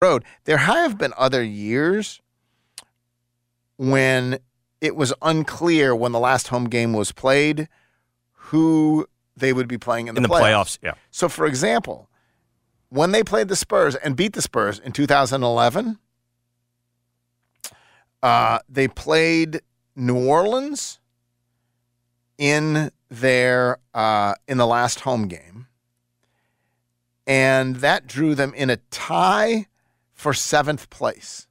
road. There have been other years when it was unclear when the last home game was played who they would be playing in the, in the playoffs. Yeah. So, for example, when they played the Spurs and beat the Spurs in 2011, uh, they played New Orleans in their uh, in the last home game, and that drew them in a tie for seventh place.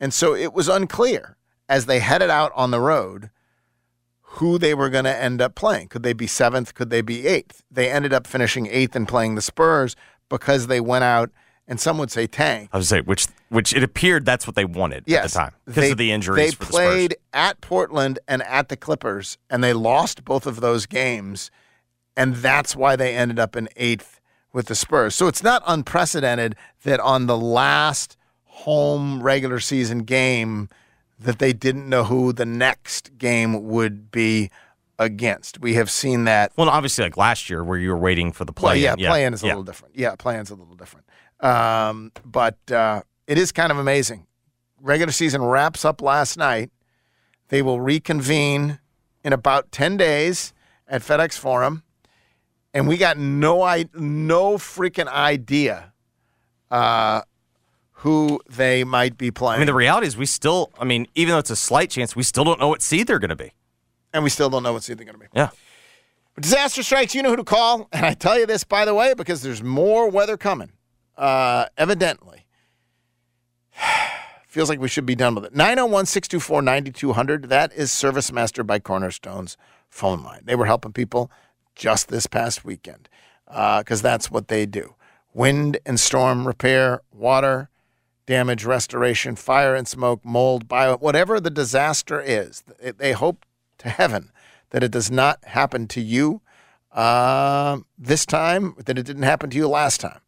And so it was unclear as they headed out on the road who they were going to end up playing. Could they be seventh? Could they be eighth? They ended up finishing eighth and playing the Spurs because they went out and some would say tank. I would say which which it appeared that's what they wanted yes, at the time because they, of the injuries. They played the at Portland and at the Clippers, and they lost both of those games, and that's why they ended up in eighth with the Spurs. So it's not unprecedented that on the last home regular season game that they didn't know who the next game would be against. We have seen that. Well, obviously, like last year, where you were waiting for the play. Well, yeah, yeah, play-in is a yeah. little different. Yeah, play-in's a little different. Um, but uh, it is kind of amazing. Regular season wraps up last night. They will reconvene in about ten days at FedEx Forum, and we got no I no freaking idea uh, who they might be playing. I mean, the reality is, we still. I mean, even though it's a slight chance, we still don't know what seed they're going to be. and we still don't know what seed they're going to be. Yeah. But Disaster strikes, you know who to call. And I tell you this, by the way, because there's more weather coming. Uh, evidently. Feels like we should be done with it. 901 624 9200. That is Service Master by Cornerstone's phone line. They were helping people just this past weekend because that's what they do wind and storm repair, water damage restoration, fire and smoke, mold, bio, whatever the disaster is. They hope to heaven that it does not happen to you uh, this time, that it didn't happen to you last time.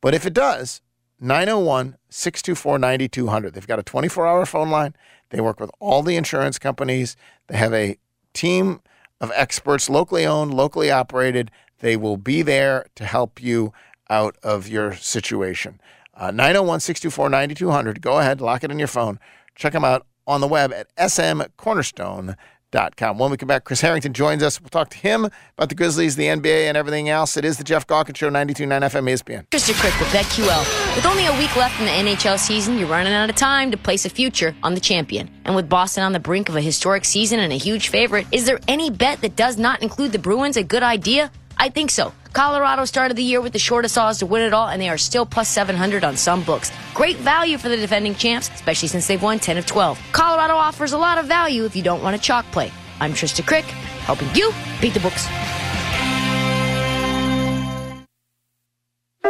But if it does, 901 624 9200. They've got a 24 hour phone line. They work with all the insurance companies. They have a team of experts, locally owned, locally operated. They will be there to help you out of your situation. Uh, 901 624 9200. Go ahead, lock it in your phone. Check them out on the web at smcornerstone.com. When we come back, Chris Herrington joins us. We'll talk to him about the Grizzlies, the NBA, and everything else. It is the Geoff Calkins Show, 92.9 FM ESPN. Krista Crick with BetQL. With only a week left in the NHL season, you're running out of time to place a future on the champion. And with Boston on the brink of a historic season and a huge favorite, is there any bet that does not include the Bruins a good idea? I think so. Colorado started the year with the shortest odds to win it all, and they are still plus 700 on some books. Great value for the defending champs, especially since they've won 10 of 12. Colorado offers a lot of value if you don't want a chalk play. I'm Trista Crick, helping you beat the books.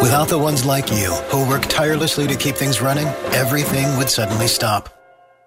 Without the ones like you, who work tirelessly to keep things running, everything would suddenly stop.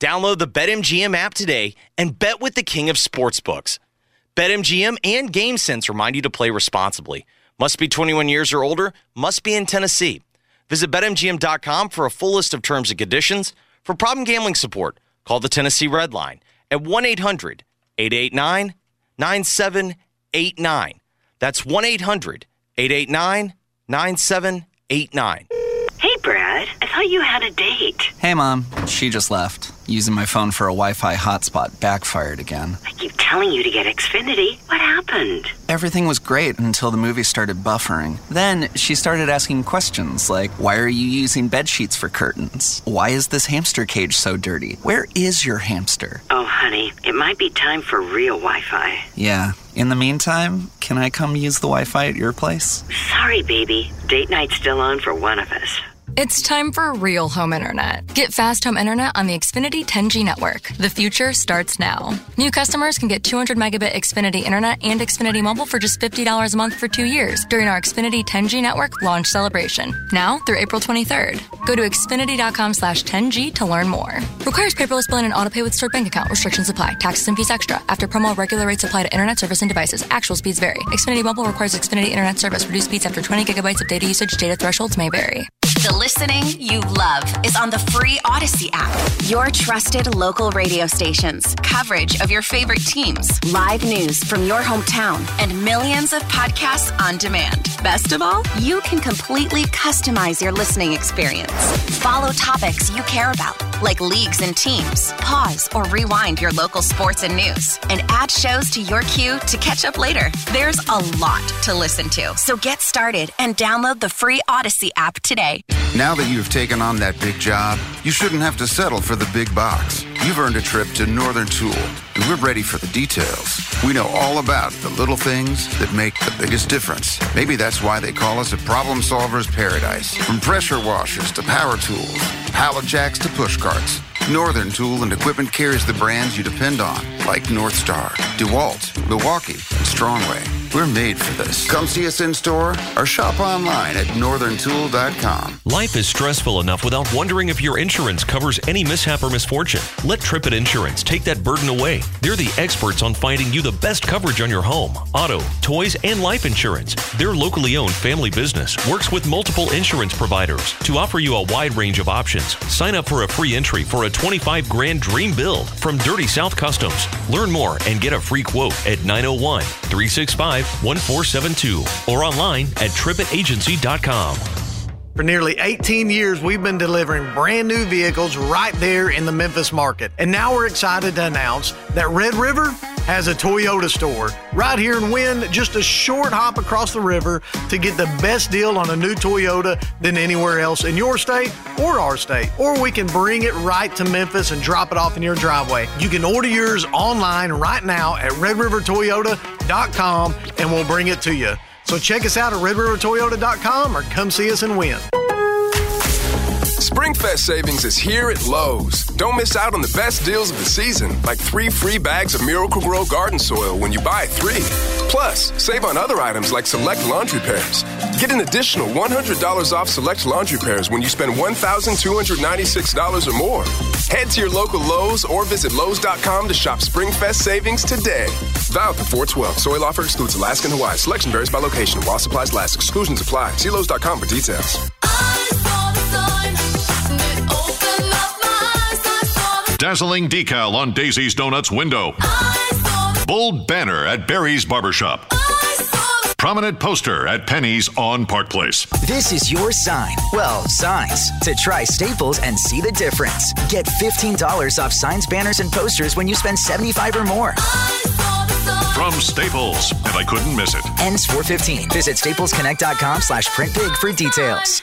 Download the BetMGM app today and bet with the king of sportsbooks. BetMGM and GameSense remind you to play responsibly. Must be 21 years or older, must be in Tennessee. Visit BetMGM.com for a full list of terms and conditions. For problem gambling support, call the Tennessee Red Line at 1 800 889 9789. That's 1 800 889 9789. I thought you had a date. Hey, Mom. She just left. Using my phone for a Wi Fi hotspot backfired again. I keep telling you to get Xfinity. What happened? Everything was great until the movie started buffering. Then she started asking questions like Why are you using bed sheets for curtains? Why is this hamster cage so dirty? Where is your hamster? Oh, honey, it might be time for real Wi Fi. Yeah. In the meantime, can I come use the Wi Fi at your place? Sorry, baby. Date night's still on for one of us. It's time for real home internet. Get fast home internet on the Xfinity 10G network. The future starts now. New customers can get 200 megabit Xfinity internet and Xfinity mobile for just $50 a month for two years during our Xfinity 10G network launch celebration. Now through April 23rd. Go to Xfinity.com slash 10G to learn more. Requires paperless billing and autopay with stored bank account. Restrictions apply. Taxes and fees extra. After promo, regular rates apply to internet service and devices. Actual speeds vary. Xfinity mobile requires Xfinity internet service. Reduced speeds after 20 gigabytes of data usage. Data thresholds may vary. The listening you love is on the free Odyssey app. Your trusted local radio stations, coverage of your favorite teams, live news from your hometown, and millions of podcasts on demand. Best of all, you can completely customize your listening experience. Follow topics you care about, like leagues and teams. Pause or rewind your local sports and news, and add shows to your queue to catch up later. There's a lot to listen to, so get started and download the free Odyssey app today. Now that you've taken on that big job, you shouldn't have to settle for the big box. You've earned a trip to Northern Tool, and we're ready for the details. We know all about the little things that make the biggest difference. Maybe that's why they call us a problem solver's paradise. From pressure washers to power tools, pallet jacks to push carts. Northern Tool and Equipment carries the brands you depend on, like North Star, DeWalt, Milwaukee, and Strongway. We're made for this. Come see us in store or shop online at northerntool.com. Life is stressful enough without wondering if your insurance covers any mishap or misfortune. Let Trippet Insurance take that burden away. They're the experts on finding you the best coverage on your home, auto, toys, and life insurance. Their locally owned family business works with multiple insurance providers to offer you a wide range of options. Sign up for a free entry for a 25 grand dream build from Dirty South Customs. Learn more and get a free quote at 901 365 1472 or online at trippetagency.com. For nearly 18 years, we've been delivering brand new vehicles right there in the Memphis market. And now we're excited to announce that Red River has a Toyota store right here in Wynn, just a short hop across the river to get the best deal on a new Toyota than anywhere else in your state or our state. Or we can bring it right to Memphis and drop it off in your driveway. You can order yours online right now at redrivertoyota.com and we'll bring it to you. So check us out at redrivertoyota.com or come see us and Wynn. Springfest savings is here at Lowe's. Don't miss out on the best deals of the season, like three free bags of Miracle-Gro garden soil when you buy three. Plus, save on other items like select laundry pairs. Get an additional $100 off select laundry pairs when you spend $1,296 or more. Head to your local Lowe's or visit Lowe's.com to shop Springfest savings today. Valid for 412. Soil offer excludes Alaska and Hawaii. Selection varies by location. While supplies last, exclusions apply. See Lowe's.com for details. Dazzling decal on Daisy's Donuts window. Bold banner at Barry's Barbershop. Prominent poster at Penny's on Park Place. This is your sign. Well, signs. To try Staples and see the difference. Get $15 off signs, banners, and posters when you spend 75 or more. From Staples, and I couldn't miss it. Ends 415. Visit staplesconnect.com slash print big for details.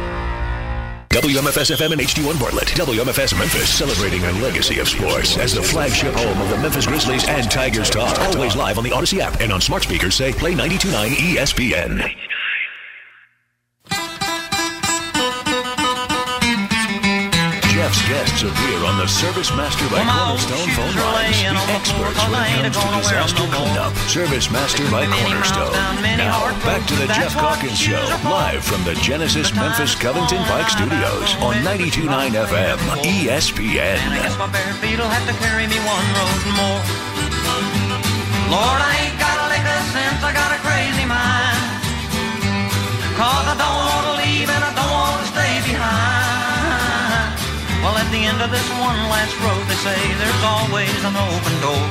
WMFS FM and HD1 Bartlett. WMFS Memphis, celebrating a legacy of sports as the flagship home of the Memphis Grizzlies and Tigers talk. Always live on the Odyssey app and on smart speakers say play 92.9 ESPN. Geoff's guests appear on the Service Master by Cornerstone phone lines. The experts when it comes to disaster cleanup. Service Master by Cornerstone. Now, back to the Geoff Calkins Show, live from the Genesis Memphis Covington Pike oh, Studios oh, on 92.9 FM ESPN. my bare feet'll have to carry me one road more. Lord, I ain't got a lick of sense, I got a crazy mind. Cause I don't want to leave and I don't want to stay behind. Well, at the end of this one last road, they say there's always an open door.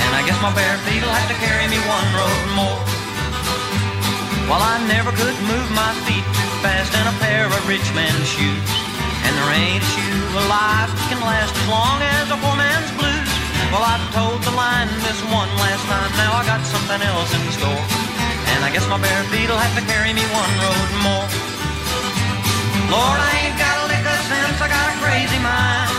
And I guess my bare feet'll have to carry me one road more. Well, I never could move my feet too fast in a pair of rich man's shoes. And there ain't a shoe alive that can last as long as a poor man's blues. Well, I told the line this one last time, now I got something else in store. And I guess my bare feet'll have to carry me one road more. Lord, I ain't got crazy mind.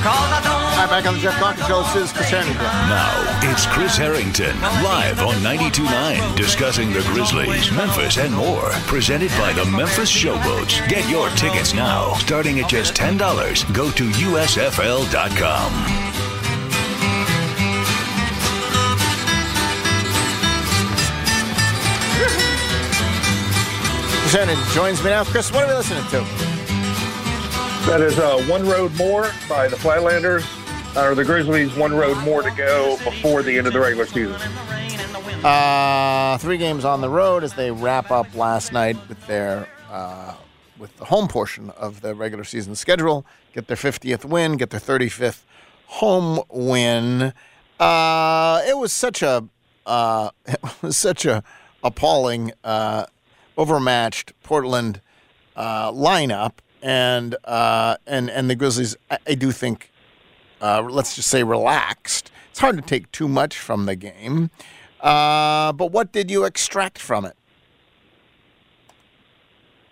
Cause I don't All right, back on the Jeff Clark Show. This is Chris Herrington. Now, it's Chris Herrington, live on 92.9, discussing the Grizzlies, Memphis, and more. Presented by the Memphis Showboats. Get your tickets now, starting at just $10. Go to USFL.com. Chris Herrington joins me now. Chris, what are we listening to? That is uh, One Road More by the Flatlanders, or the Grizzlies, One Road More to go before the end of the regular season. Uh, three games on the road as they wrap up last night with their uh, with the home portion of the regular season schedule. Get their 50th win, get their 35th home win. Uh, it was such a uh, it was such a appalling, uh, overmatched Portland uh, lineup, and uh, and and the Grizzlies. I, I do think, uh, let's just say, relaxed. It's hard to take too much from the game. Uh, but what did you extract from it?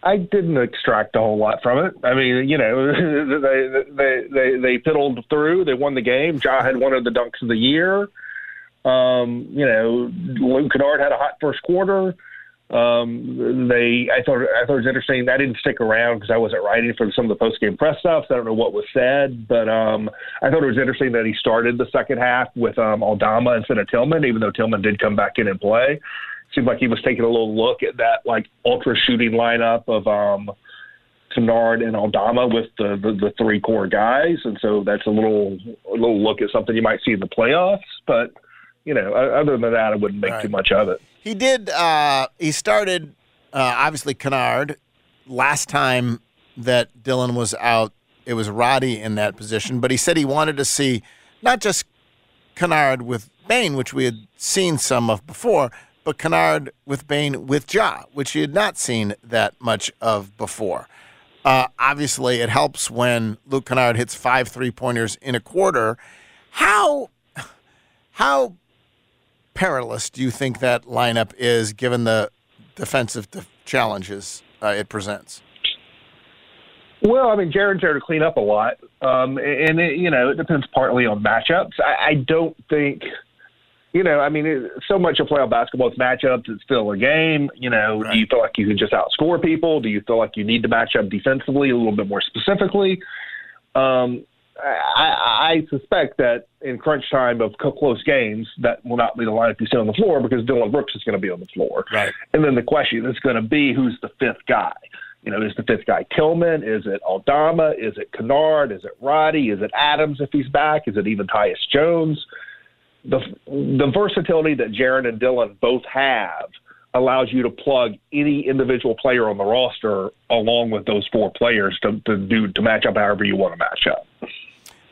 I didn't extract a whole lot from it. I mean, you know, they they they they fiddled through. They won the game. Ja had one of the dunks of the year. Um, you know, Luke Kennard had a hot first quarter. Um, they, I thought, I thought it was interesting. I didn't stick around because I wasn't writing for some of the post game press stuff. So I don't know what was said, but um, I thought it was interesting that he started the second half with um, Aldama instead of Tillman, even though Tillman did come back in and play. Seemed like he was taking a little look at that like ultra shooting lineup of um, Kennard and Aldama with the, the the three core guys, and so that's a little a little look at something you might see in the playoffs. But you know, other than that, I wouldn't make too much of it. He did. Uh, he started uh, obviously Kennard. Last time that Dillon was out, it was Roddy in that position. But he said he wanted to see not just Kennard with Bane, which we had seen some of before, but Kennard with Bane with Ja, which he had not seen that much of before. Uh, obviously, it helps when Luke Kennard hits five three pointers in a quarter. How how perilous do you think that lineup is, given the defensive def- challenges uh, it presents? Well, I mean, Jaren's there to clean up a lot, um, and it, you know it depends partly on matchups. I, I don't think, you know, I mean, it, so much of playoff basketball is matchups. It's still a game. You know, do you feel like you can just outscore people? Do you feel like you need to match up defensively a little bit more specifically? Um, I, I suspect that in crunch time of close games, that will not be the lineup you see on the floor because Dillon Brooks is going to be on the floor. Right. And then the question is going to be who's the fifth guy? You know, is the fifth guy Tillman? Is it Aldama? Is it Kennard? Is it Roddy? Is it Adams if he's back? Is it even Tyus Jones? The the versatility that Jaren and Dillon both have allows you to plug any individual player on the roster along with those four players to, to do to match up however you want to match up.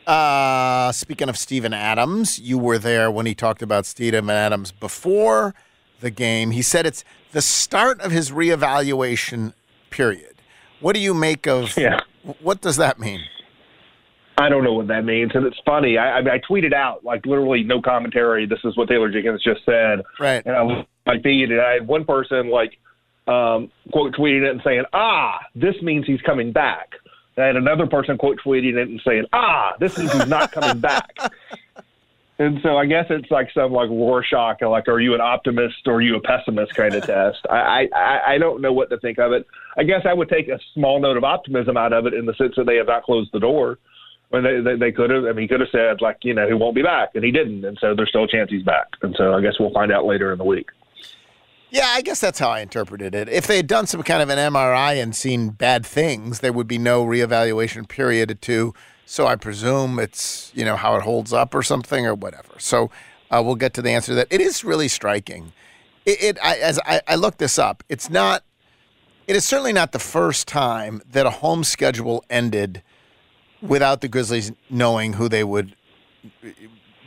Uh, speaking of Steven Adams, you were there when he talked about Steven Adams before the game. He said it's the start of his reevaluation period. What do you make of? Yeah. What does that mean? I don't know what that means, and it's funny. I, I, I tweeted out like literally no commentary. This is what Taylor Jenkins just said, right? And I was my feed, and I had one person like um, quote tweeting it and saying, "Ah, this means he's coming back." And another person quote tweeting it and saying, "Ah, this he's not coming back." And so I guess it's like some like Rorschach, like are you an optimist or are you a pessimist kind of test. I, I I don't know what to think of it. I guess I would take a small note of optimism out of it in the sense that they have not closed the door. When they they, they could have, I mean, he could have said like you know he won't be back, and he didn't, and so there's still a chance he's back. And so I guess we'll find out later in the week. Yeah, I guess that's how I interpreted it. If they had done some kind of an MRI and seen bad things, there would be no reevaluation period to. So I presume it's you know how it holds up or something or whatever. So uh, we'll get to the answer to that. It is really striking. It, it I, as I, I looked this up, it's not. It is certainly not the first time that a home schedule ended without the Grizzlies knowing who they would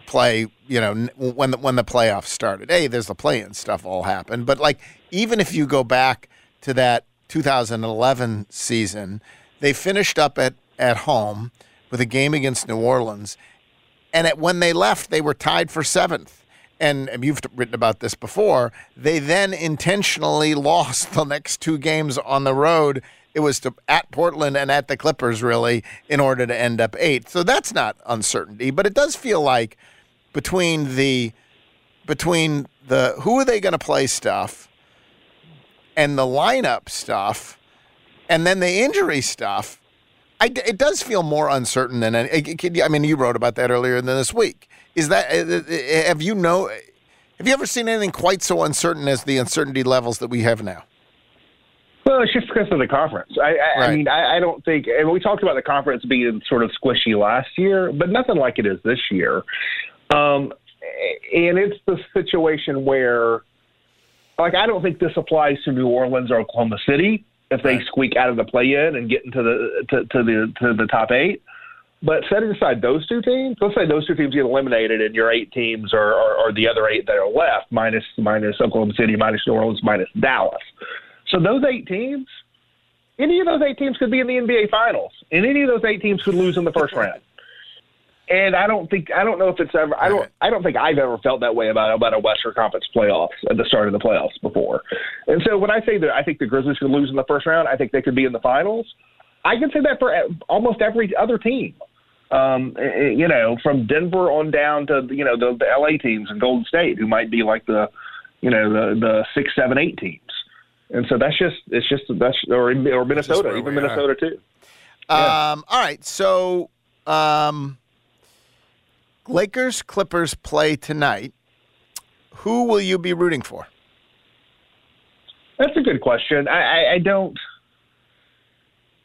play, you know, when the, when the playoffs started. Hey, there's the play-in stuff all happened, but like even if you go back to that 2011 season, They finished up at, at home with a game against New Orleans. And at, when they left, they were tied for seventh. And, and you've written about this before. They then intentionally lost the next two games on the road. It was to at Portland and at the Clippers, really, in order to end up eight. So that's not uncertainty, but it does feel like between the between the who are they going to play stuff and the lineup stuff and then the injury stuff, I, it does feel more uncertain than any. I mean, you wrote about that earlier than this week. Is that have you know? Have you ever seen anything quite so uncertain as the uncertainty levels that we have now? Well, it's just because of the conference. I, I, I mean, I, I don't think, and we talked about the conference being sort of squishy last year, but nothing like it is this year. Um, and it's the situation where, like, I don't think this applies to New Orleans or Oklahoma City if they squeak out of the play-in and get into the to, to the to the top eight. But setting aside those two teams, let's say those two teams get eliminated, and your eight teams are, are, are the other eight that are left, minus minus Oklahoma City, minus New Orleans, minus Dallas. So those eight teams, any of those eight teams could be in the NBA Finals, and any of those eight teams could lose in the first round. And I don't think I don't know if it's ever I don't I don't think I've ever felt that way about about a Western Conference playoffs at the start of the playoffs before. And so when I say that I think the Grizzlies could lose in the first round, I think they could be in the finals. I can say that for almost every other team. Um, eh, eh, you know, from Denver on down to you know the, the LA teams and Golden State, who might be like the you know the the six, seven, eight teams. And so that's just it's just that's or or Minnesota, even we are. Minnesota too. Um, all right, so um, Lakers Clippers play tonight. Who will you be rooting for? That's a good question. I, I, I don't.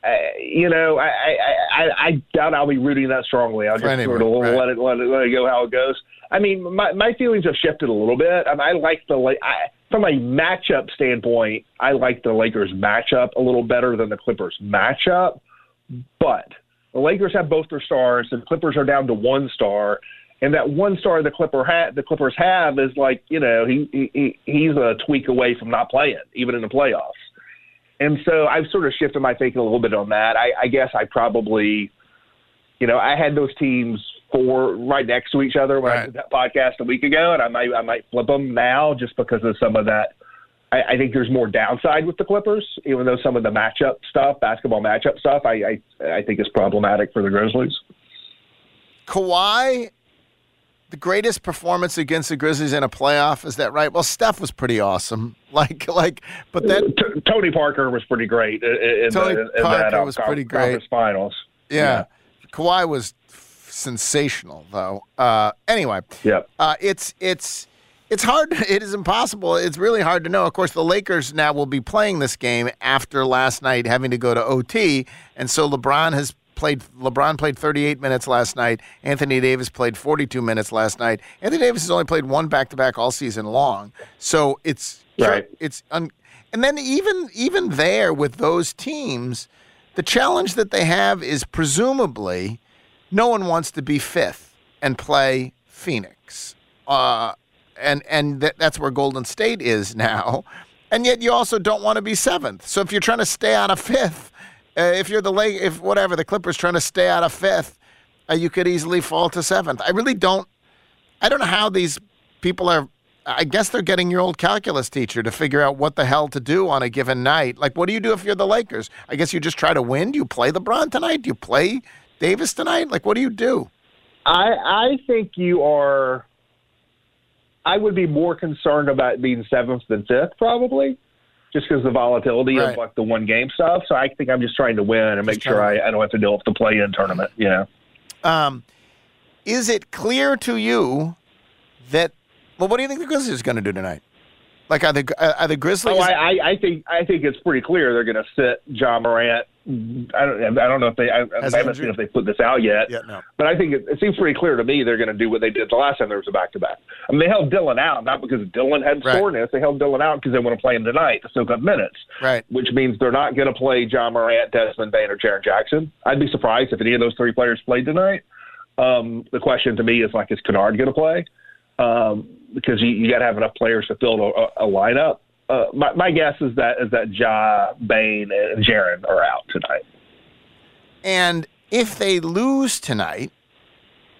I, you know, I, I, I, I doubt I'll be rooting that strongly. I'll For just anyone, sort of right. let it let it let it go how it goes. I mean, my my feelings have shifted a little bit. I, mean, I like the I, from a matchup standpoint. I like the Lakers matchup a little better than the Clippers matchup, but the Lakers have both their stars. And the Clippers are down to one star, and that one star the Clipper ha- the Clippers have is like you know he, he he- he's a tweak away from not playing even in the playoffs. And so I've sort of shifted my thinking a little bit on that. I, I guess I probably, you know, I had those teams four right next to each other when I did that podcast a week ago, and I might I might flip them now just because of some of that. I, I think there's more downside with the Clippers, even though some of the matchup stuff, basketball matchup stuff, I I, I think is problematic for the Grizzlies. Kawhi, the greatest performance against the Grizzlies in a playoff. Is that right? Well, Steph was pretty awesome. Like, like, but then T- Tony Parker was pretty great in, in, Tony the, in Parker that was pretty great. finals. Yeah. Kawhi was f- sensational, though. Uh, anyway, yeah, uh, it's it's it's hard. It is impossible. It's really hard to know. Of course, the Lakers now will be playing this game after last night having to go to OT, and so LeBron has played. LeBron played 38 minutes last night. Anthony Davis played 42 minutes last night. Anthony Davis has only played one back to back all season long, so it's Right. It's un- and then even even there with those teams, the challenge that they have is presumably no one wants to be fifth and play Phoenix. Uh, and and that that's where Golden State is now. And yet you also don't want to be seventh. So if you're trying to stay out of fifth, uh, if you're the Lake, if whatever the Clippers trying to stay out of fifth, uh, you could easily fall to seventh. I really don't. I don't know how these people are. I guess they're getting your old calculus teacher to figure out what the hell to do on a given night. Like, what do you do if you're the Lakers? I guess you just try to win. Do you play LeBron tonight? Do you play Davis tonight? Like, what do you do? I I think you are. I would be more concerned about being seventh than fifth, probably, just because the volatility Right. of like the one game stuff. So I think I'm just trying to win and make sure I, I don't have to deal with the play in tournament. You know. Um, is it clear to you that? Well, what do you think the Grizzlies are going to do tonight? Like, are the are the Grizzlies? Oh, I, I, I think I think it's pretty clear they're going to sit Ja Morant. I don't I don't know if they I, I haven't seen if they put this out yet. Yeah, no. But I think it, it seems pretty clear to me they're going to do what they did the last time there was a back to back. I mean, they held Dillon out not because Dillon had Right. soreness. They held Dillon out because they want to play him tonight to soak up minutes. Right. Which means they're not going to play Ja Morant, Desmond Bane, or Jaren Jackson. I'd be surprised if any of those three players played tonight. Um, the question to me is like, is Kennard going to play? Um, because you, you got to have enough players to fill a, a lineup. Uh, my, my guess is that is that Ja, Bane, and Jaren are out tonight. And if they lose tonight,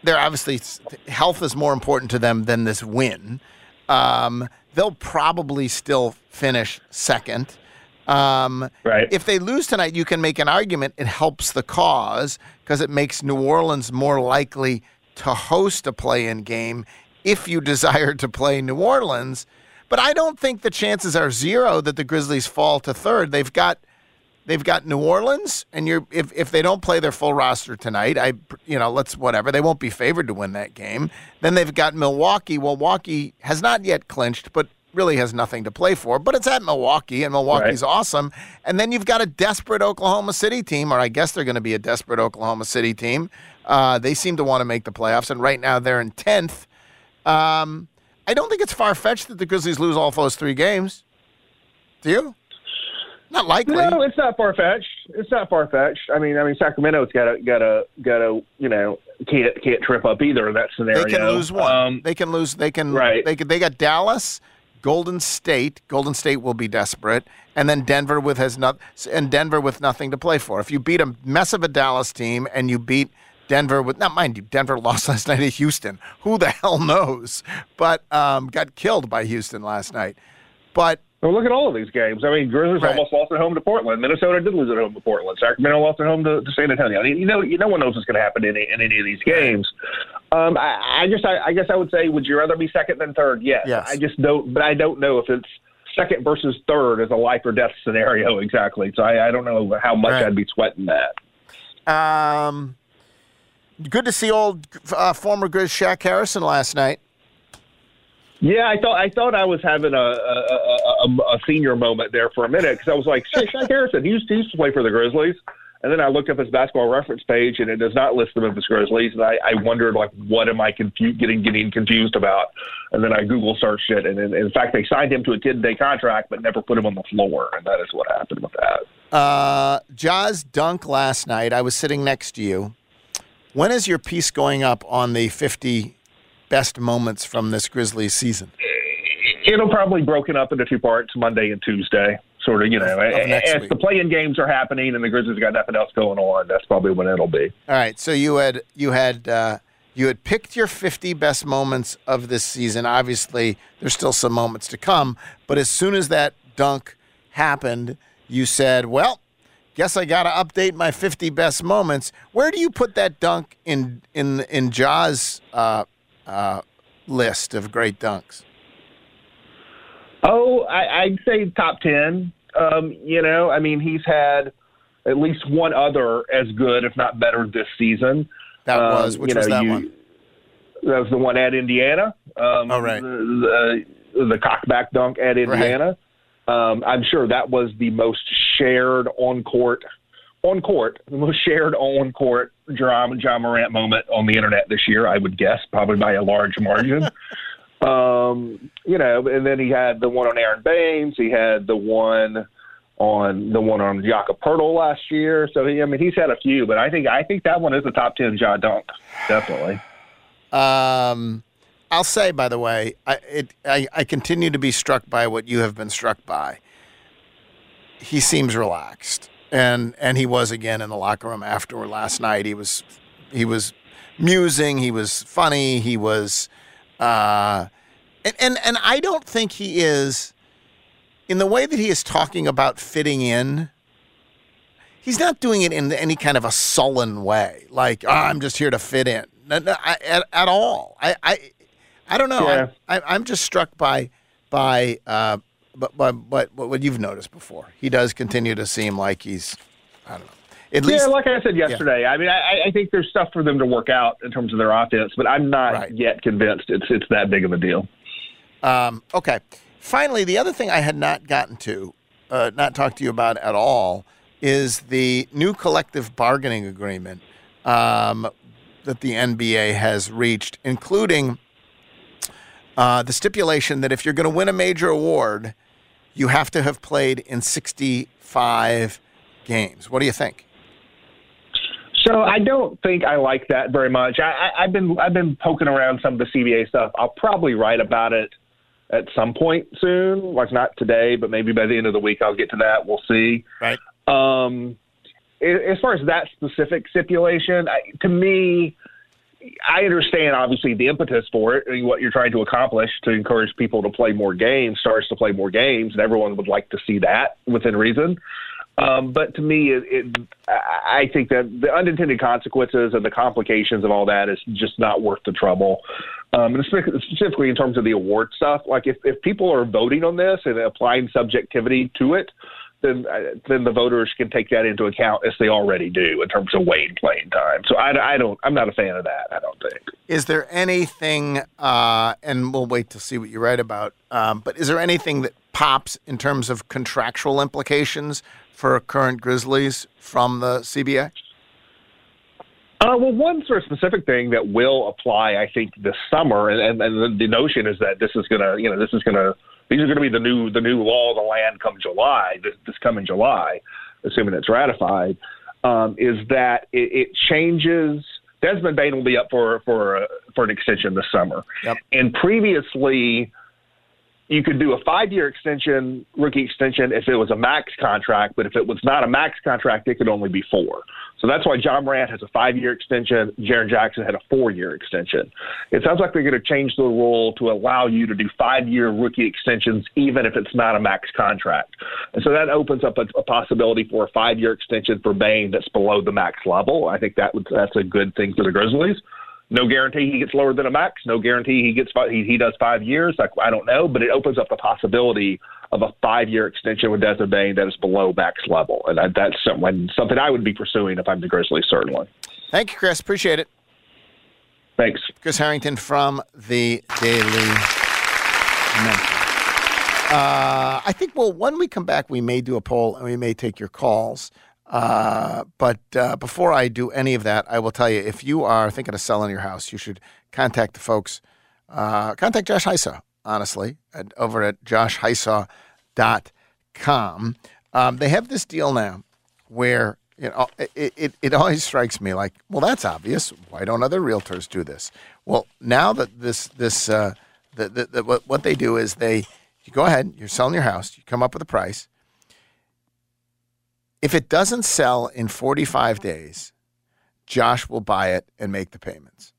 they're obviously health is more important to them than this win. Um, they'll probably still finish second. Um, right. If they lose tonight, you can make an argument it helps the cause because it makes New Orleans more likely to host a play-in game if you desire to play New Orleans. But I don't think the chances are zero that the Grizzlies fall to third. They've got they've got New Orleans, and you're if if they don't play their full roster tonight, I you know let's whatever they won't be favored to win that game. Then they've got Milwaukee. Milwaukee has not yet clinched, but really has nothing to play for. But it's at Milwaukee, and Milwaukee's Right. awesome. And then you've got a desperate Oklahoma City team, or I guess they're going to be a desperate Oklahoma City team. Uh, they seem to want to make the playoffs, and right now they're in tenth. Um, I don't think it's far fetched that the Grizzlies lose all those three games. Do you? Not likely. No, it's not far fetched. It's not far fetched. I mean, I mean, Sacramento's got to, got to, got to, you know can't can't trip up either in that scenario. They can lose one. Um, they can lose. They can. Right. They can, They got Dallas, Golden State. Golden State will be desperate, and then Denver with has not and Denver with nothing to play for. If you beat a mess of a Dallas team and you beat Denver with not mind you, Denver lost last night at Houston. Who the hell knows? But um, got killed by Houston last night. But well, look at all of these games. I mean, Grizzlies Right. almost lost at home to Portland. Minnesota did lose at home to Portland. Sacramento lost at home to, to San Antonio. I mean, you know, you no one knows what's going to happen in, any- in any of these games. Um, I, I just, I, I guess, I would say, would you rather be second than third? Yes. Yes. I just don't, but I don't know if it's second versus third is a life or death scenario exactly. So I, I don't know how much Right. I'd be sweating that. um, good to see old uh, former Grizz Shaq Harrison last night. Yeah, I thought I thought I was having a a, a, a, a senior moment there for a minute because I was like, "Shit, Shaq Harrison, he used, he used to play for the Grizzlies." And then I looked up his basketball reference page, and it does not list the Memphis Grizzlies. And I, I wondered, like, what am I confu- getting getting confused about? And then I Google searched it, and in, in fact, they signed him to a ten day contract, but never put him on the floor, and that is what happened with that. Uh, Ja's dunk last night. I was sitting next to you. When is your piece going up on the 50 best moments from this Grizzlies season? It'll probably be broken up into two parts, Monday and Tuesday. Sort of, you know, Of as week. the playing games are happening and the Grizzlies got nothing else going on. That's probably when it'll be. All right. So you had you had uh, you had picked your 50 best moments of this season. Obviously, there's still some moments to come. But as soon as that dunk happened, you said, "Well, guess I got to update my 50 best moments." Where do you put that dunk in in in Ja's uh, uh, list of great dunks? Oh, I, I'd say top ten. Um, you know, I mean, he's had at least one other as good, if not better, this season. That Um, was which you was know, that you- one? That was the one at Indiana. Um, Oh, right. The, the, the cockback dunk at Indiana. Um, I'm sure that was the most shared on court, on court, the most shared on court Ja, Ja Morant moment on the internet this year. I would guess, probably by a large margin. um, you know, and then he had the one on Aron Baynes. He had the one on the one on Jakob Poeltl last year. So he, I mean, he's had a few, but I think I think that one is the top ten Ja dunk, definitely. Um, I'll say, by the way, I, it, I, I continue to be struck by what you have been struck by. He seems relaxed, and and he was again in the locker room after last night. He was he was musing. He was funny. He was, uh, and and and I don't think he is in the way that he is talking about fitting in. He's not doing it in any kind of a sullen way, like "Oh, I'm just here to fit in. No, no, I, at, at all. I, I, I don't know. Yeah. I, I'm just struck by by uh, but but but what you've noticed before. He does continue to seem like he's I don't know. At least yeah, like I said yesterday. I mean, I, I think there's stuff for them to work out in terms of their offense, but I'm not yet convinced it's it's that big of a deal. Um, okay. Finally, the other thing I had not gotten to, uh, not talked to you about at all, is the new collective bargaining agreement um, that the NBA has reached, including uh, the stipulation that if you're going to win a major award, you have to have played in 65 games. What do you think? So I don't think I like that very much. I, I, I've been I've been poking around some of the CBA stuff. I'll probably write about it at some point soon, like not today, but maybe by the end of the week I'll get to that. We'll see. Right. Um, as far as that specific stipulation, I, to me, I understand obviously the impetus for it and what you're trying to accomplish to encourage people to play more games, stars to play more games, and everyone would like to see that within reason. Um, but to me, it, it, I think that the unintended consequences and the complications of all that is just not worth the trouble. Um, and specifically in terms of the award stuff, like if, if people are voting on this and applying subjectivity to it, then uh, then the voters can take that into account as they already do in terms of weighted playing time. So I, I don't, I'm not a fan of that. I don't think. Is there anything, uh, and we'll wait to see what you write about, um, but is there anything that pops in terms of contractual implications for current Grizzlies from the CBA? Uh, well, one sort of specific thing that will apply, I think, this summer, and, and, and the notion is that this is going to, you know, this is going to, these are going to be the new, the new law of the land come July, this, this coming July, assuming it's ratified, um, is that it, it changes. Desmond Bane will be up for for uh, for an extension this summer, Yep. and previously you could do a five year extension, rookie extension, if it was a max contract, but if it was not a max contract, it could only be four. So that's why Ja Morant has a five year extension, Jaren Jackson had a four year extension. It sounds like they're going to change the rule to allow you to do five year rookie extensions, even if it's not a max contract. And so that opens up a, a possibility for a five year extension for Bane that's below the max level. I think that would, that's a good thing for the Grizzlies. No guarantee he gets lower than a max. No guarantee he gets he, he does five years. Like I don't know, but it opens up the possibility of a five year extension with Desmond Bane that is below max level, and I, that's something something I would be pursuing if I'm the Grizzlies. Certainly. Thank you, Chris. Appreciate it. Thanks. Chris Herrington from the Daily Memphian. Uh, I think, well, when we come back, we may do a poll and we may take your calls. Uh, but uh, before I do any of that, I will tell you if you are thinking of selling your house, you should contact the folks. Uh, contact Josh Hisaw, honestly, at, over at joshhisaw.com. Um, they have this deal now where you know, it, it, it always strikes me like, well, that's obvious. Why don't other realtors do this? Well, now that this this uh, the, the, the, what what they do is they you go ahead, you're selling your house, you come up with a price. If it doesn't sell in 45 days, Josh will buy it and make the payments.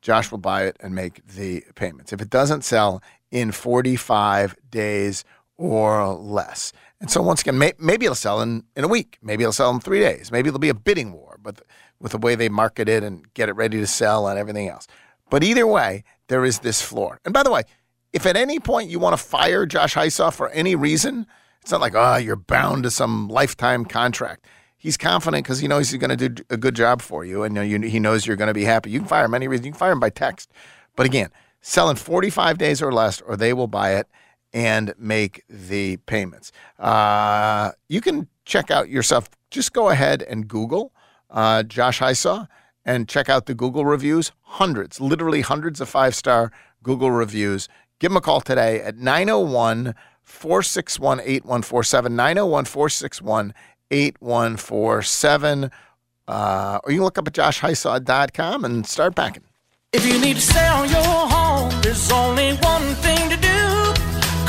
Josh will buy it and make the payments. If it doesn't sell in 45 days or less. And so once again, may, maybe it'll sell in, in a week. Maybe it'll sell in three days. Maybe it'll be a bidding war, but with the way they market it and get it ready to sell and everything else. But either way, there is this floor. And by the way, if at any point you want to fire Josh Hisaw for any reason, it's not like, oh, you're bound to some lifetime contract. He's confident because he knows he's going to do a good job for you, and you he knows you're going to be happy. You can fire him any reason. You can fire him by text. But again, sell in 45 days or less, or they will buy it and make the payments. Uh, you can check out yourself. Just go ahead and Google uh, Josh Hisaw and check out the Google reviews. Hundreds, literally hundreds of five star Google reviews. Give him a call today at 901 461 8147. 901 461 8147. Uh, or you can look up at joshhisaw.com and start packing. If you need to sell your home, there's only one thing to do.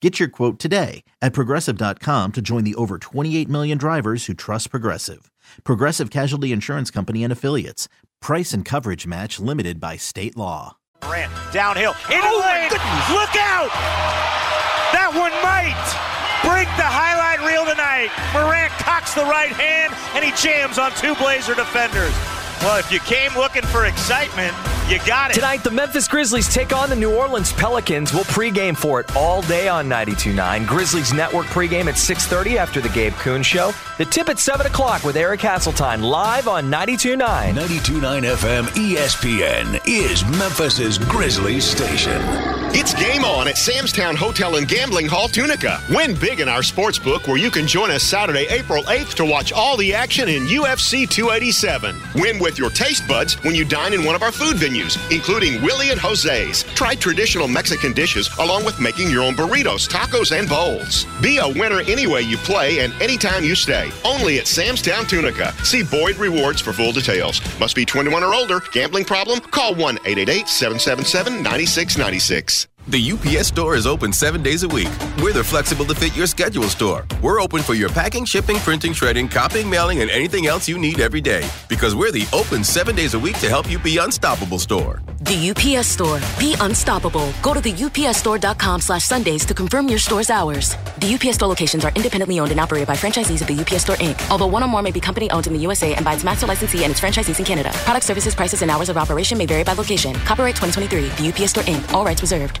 Get your quote today at progressive.com to join the over 28 million drivers who trust Progressive. Progressive Casualty Insurance Company and Affiliates. Price and coverage match limited by state law. Morant downhill In the oh, lane. Look out! That one might break the highlight reel tonight. Morant cocks the right hand and he jams on two Blazer defenders. Well, if you came looking for excitement, You got it. Tonight, the Memphis Grizzlies take on the New Orleans Pelicans. We'll pregame for it all day on 92.9. Grizzlies Network pregame at 6.30 after the Gabe Kuhn Show. The tip at 7 o'clock with Eric Hasseltine live on 92.9. 92.9 FM ESPN is Memphis's Grizzlies station. It's game on at Samstown Hotel and Gambling Hall, Tunica. Win big in our sports book where you can join us Saturday, April 8th to watch all the action in UFC 287. Win with your taste buds when you dine in one of our food venues, including Willie and Jose's. Try traditional Mexican dishes along with making your own burritos, tacos, and bowls. Be a winner any way you play and anytime you stay. Only at Sam's Town Tunica. See Boyd Rewards for full details. Must be 21 or older. Gambling problem? Call 1 888 777 9696. The UPS store is open seven days a week. We're the flexible to fit your schedule store. We're open for your packing, shipping, printing, shredding, copying, mailing, and anything else you need every day. Because we're the open seven days a week to help you be unstoppable store. The UPS store. Be unstoppable. Go to the upsstore.com slash Sundays to confirm your store's hours. The UPS store locations are independently owned and operated by franchisees of the UPS Store Inc. Although one or more may be company owned in the USA and by its master licensee and its franchisees in Canada. Product services, prices, and hours of operation may vary by location. Copyright 2023. The UPS Store Inc. All rights reserved.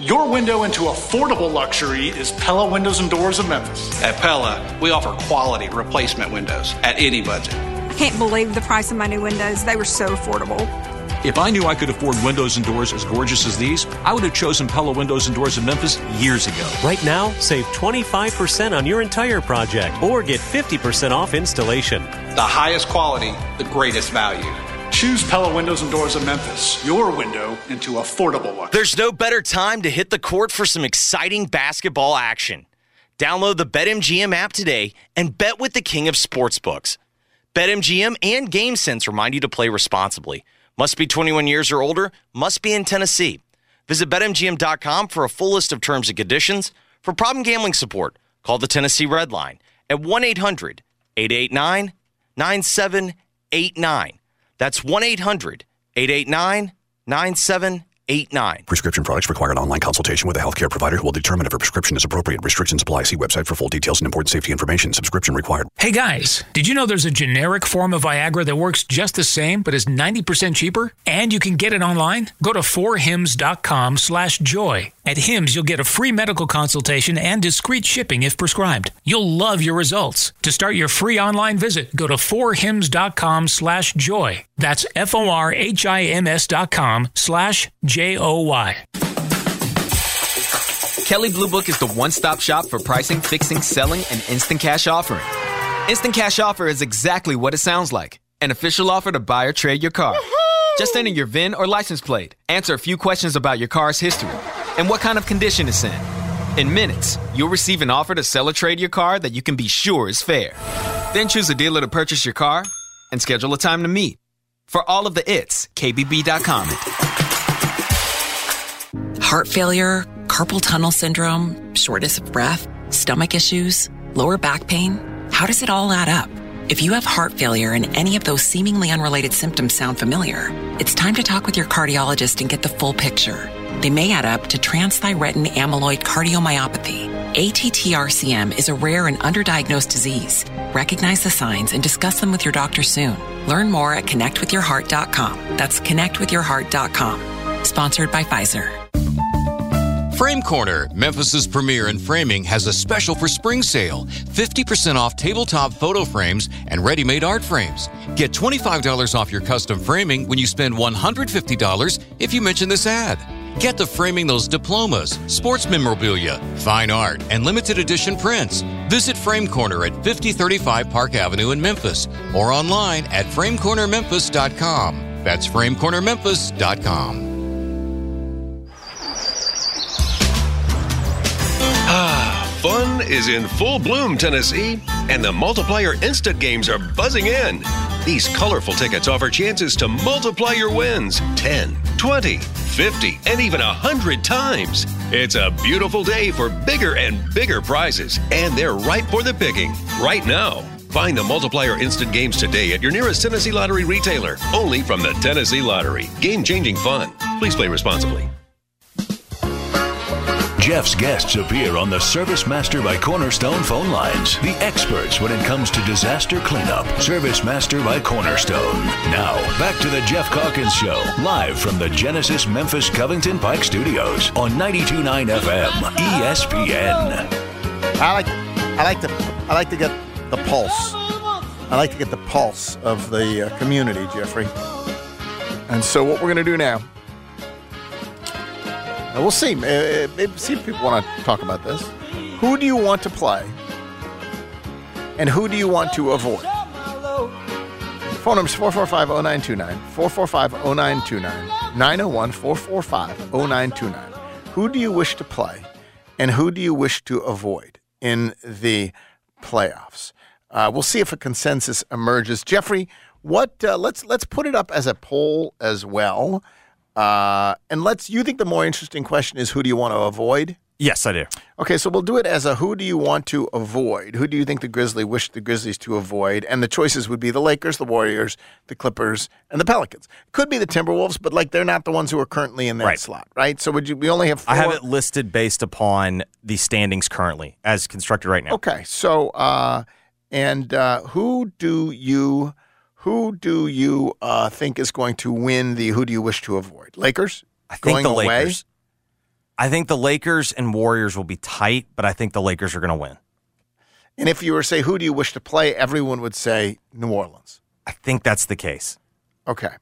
Your window into affordable luxury is Pella Windows and Doors of Memphis. At Pella, we offer quality replacement windows at any budget. Can't believe the price of my new windows. They were so affordable. If I knew I could afford windows and doors as gorgeous as these, I would have chosen Pella Windows and Doors of Memphis years ago. Right now, save 25% on your entire project or get 50% off installation. The highest quality, the greatest value. Choose Pella Windows and Doors of Memphis, your window into affordable luxury. There's no better time to hit the court for some exciting basketball action. Download the BetMGM app today and bet with the king of sportsbooks. BetMGM and GameSense remind you to play responsibly. Must be 21 years or older, must be in Tennessee. Visit BetMGM.com for a full list of terms and conditions. For problem gambling support, call the Tennessee Red Line at 1 800 889 9789. That's 1 800 889 9789. Prescription products require an online consultation with a healthcare provider who will determine if a prescription is appropriate. Restrictions apply. See website for full details and important safety information. Subscription required. Hey guys, did you know there's a generic form of Viagra that works just the same but is 90% cheaper? And you can get it online? Go to forhims.com slash joy. At Hims, you'll get a free medical consultation and discreet shipping if prescribed. You'll love your results. To start your free online visit, go to forhims.com slash joy. That's F-O-R-H-I-M-S dot com slash J-O-Y. Kelley Blue Book is the one stop shop for pricing, fixing, selling, and instant cash offering. Instant cash offer is exactly what it sounds like an official offer to buy or trade your car. Just enter your VIN or license plate, answer a few questions about your car's history, and what kind of condition it's in. In minutes, you'll receive an offer to sell or trade your car that you can be sure is fair. Then choose a dealer to purchase your car and schedule a time to meet. For all of the its, KBB.com. Heart failure, carpal tunnel syndrome, shortness of breath, stomach issues, lower back pain. How does it all add up? If you have heart failure and any of those seemingly unrelated symptoms sound familiar, it's time to talk with your cardiologist and get the full picture. They may add up to transthyretin amyloid cardiomyopathy. ATTRCM is a rare and underdiagnosed disease. Recognize the signs and discuss them with your doctor soon. Learn more at connectwithyourheart.com. That's connectwithyourheart.com. Sponsored by Pfizer. Frame Corner, Memphis's premier in framing, has a special for spring sale 50% off tabletop photo frames and ready made art frames. Get $25 off your custom framing when you spend $150 if you mention this ad. Get to framing those diplomas, sports memorabilia, fine art, and limited edition prints. Visit Frame Corner at 5035 Park Avenue in Memphis or online at framecornermemphis.com. That's framecornermemphis.com. fun is in full bloom, Tennessee, and the multiplier instant games are buzzing in. These colorful tickets offer chances to multiply your wins 10, 20, 50, and even 100 times. It's a beautiful day for bigger and bigger prizes, and they're ripe for the picking right now. Find the multiplier instant games today at your nearest Tennessee Lottery retailer, only from the Tennessee Lottery. Game changing fun. Please play responsibly. Geoff's guests appear on the Service Master by Cornerstone phone lines. The experts when it comes to disaster cleanup. Service Master by Cornerstone. Now, back to the Geoff Calkins Show, live from the Genesis Memphis Covington Pike Studios on 92.9 FM, ESPN. I like, I like to, I like to get the pulse. I like to get the pulse of the uh, community, Jeffrey. And so, what we're going to do now uh, we'll see. Uh, maybe see if people want to talk about this. Who do you want to play? And who do you want to avoid? Phone number is 445-0929, 445-0929, 901-445-0929. Who do you wish to play? And who do you wish to avoid in the playoffs? Uh, we'll see if a consensus emerges. Jeffrey, what? Uh, let's let's put it up as a poll as well. Uh, and let's, you think the more interesting question is who do you want to avoid? Yes, I do. Okay, so we'll do it as a who do you want to avoid? Who do you think the Grizzlies wish the Grizzlies to avoid? And the choices would be the Lakers, the Warriors, the Clippers, and the Pelicans. Could be the Timberwolves, but like they're not the ones who are currently in that Right. slot, right? So would you? We only have. Four. I have it listed based upon the standings currently as constructed right now. Okay, so uh, and uh, who do you who do you uh, think is going to win the? Who do you wish to avoid? Lakers. I think going the away? Lakers. I think the Lakers and Warriors will be tight, but I think the Lakers are going to win. And if you were to say who do you wish to play, everyone would say New Orleans. I think that's the case. Okay.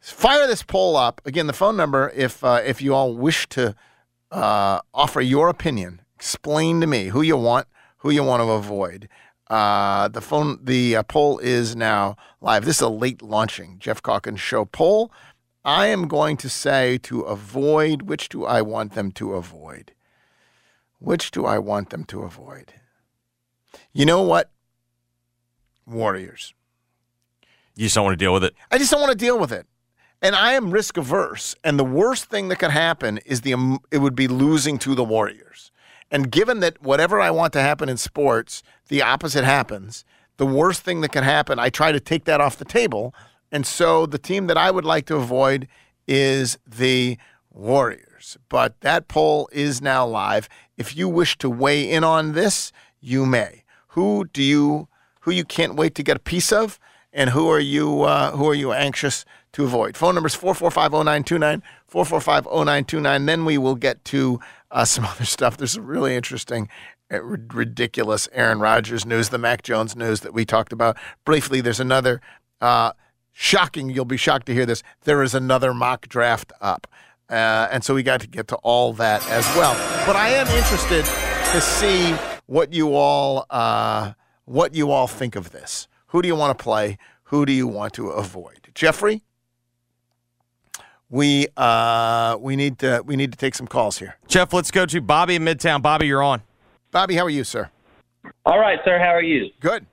Fire this poll up. Again, the phone number, if uh, if you all wish to uh, offer your opinion, explain to me who you want, who you want to avoid. Uh, the phone, the uh, poll is now live. This is a late launching Geoff Calkins show poll. I am going to say to avoid. Which do I want them to avoid? Which do I want them to avoid? You know what? Warriors. You just don't want to deal with it. I just don't want to deal with it. And I am risk averse. And the worst thing that could happen is the um, it would be losing to the Warriors. And given that whatever I want to happen in sports, the opposite happens. The worst thing that can happen, I try to take that off the table. And so the team that I would like to avoid is the Warriors. But that poll is now live. If you wish to weigh in on this, you may. Who do you who you can't wait to get a piece of, and who are you uh, who are you anxious to avoid? Phone number is 445-0929, 445-0929. Then we will get to uh, some other stuff. There's some really interesting, uh, ridiculous Aaron Rodgers news, the Mac Jones news that we talked about briefly. There's another uh, shocking. You'll be shocked to hear this. There is another mock draft up. Uh, and so we got to get to all that as well. But I am interested to see what you all uh, what you all think of this. Who do you want to play? Who do you want to avoid? Jeffrey, we uh, we need to we need to take some calls here. Geoff, let's go to Bobby in Midtown. Bobby, you're on. Bobby, how are you, sir? All right, sir. How are you? Good.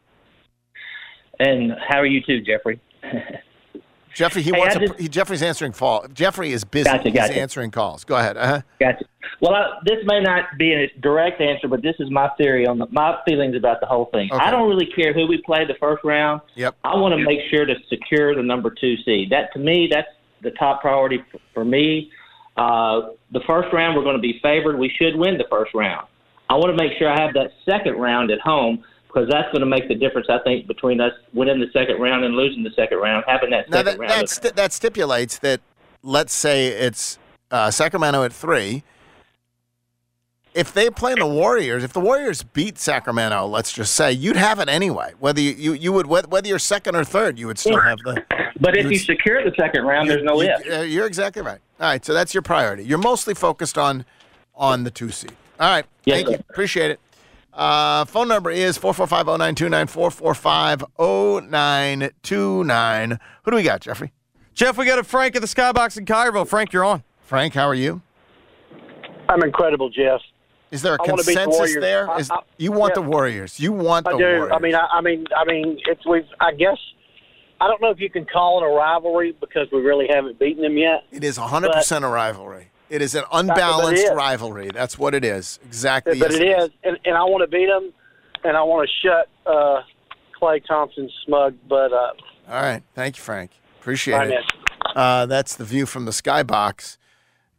And how are you too, Jeffrey? Jeffrey, he Hey, wants I a, just- he, Jeffrey's answering fall. Jeffrey is busy. Gotcha, He's gotcha. answering calls. Go ahead. Uh-huh. Gotcha. Well, I, this may not be a direct answer, but this is my theory on the, my feelings about the whole thing. Okay. I don't really care who we play the first round. Yep. I want to make sure to secure the number two seed. That to me, that's the top priority for me. Uh, the first round, we're going to be favored. We should win the first round. I want to make sure I have that second round at home because that's going to make the difference. I think between us winning the second round and losing the second round, having that Now second that round. that, sti- that stipulates that let's say it's uh, Sacramento at three, if they play the Warriors, if the Warriors beat Sacramento, let's just say, you'd have it anyway. Whether you, you, you would whether you're second or third, you would still have the. But if would you secure the second round, there's no you, if. uh, You're exactly right. All right, so that's your priority. You're mostly focused on on the two seed. All right, Yes, thank you. Appreciate it. Uh, phone number is 445-0929, 445-0929. Who do we got, Jeffrey? Geoff, we got a Frank at the Skybox in Cairo. Frank, you're on. Frank, how are you? I'm incredible, Geoff. Is there a I wanna the consensus there? I- I- you want yeah. the Warriors? You want the I do. Warriors? I mean, I, I mean, I mean, it's we've. I guess I don't know if you can call it a rivalry because we really haven't beaten them yet. It is 100% a rivalry. It is an unbalanced rivalry. That's what it is. Exactly. but it is, and, and I want to beat them, and I want to shut uh, Klay Thompson's smug butt up. All right. Thank you, Frank. Appreciate Bye, it. Uh, that's the view from the skybox.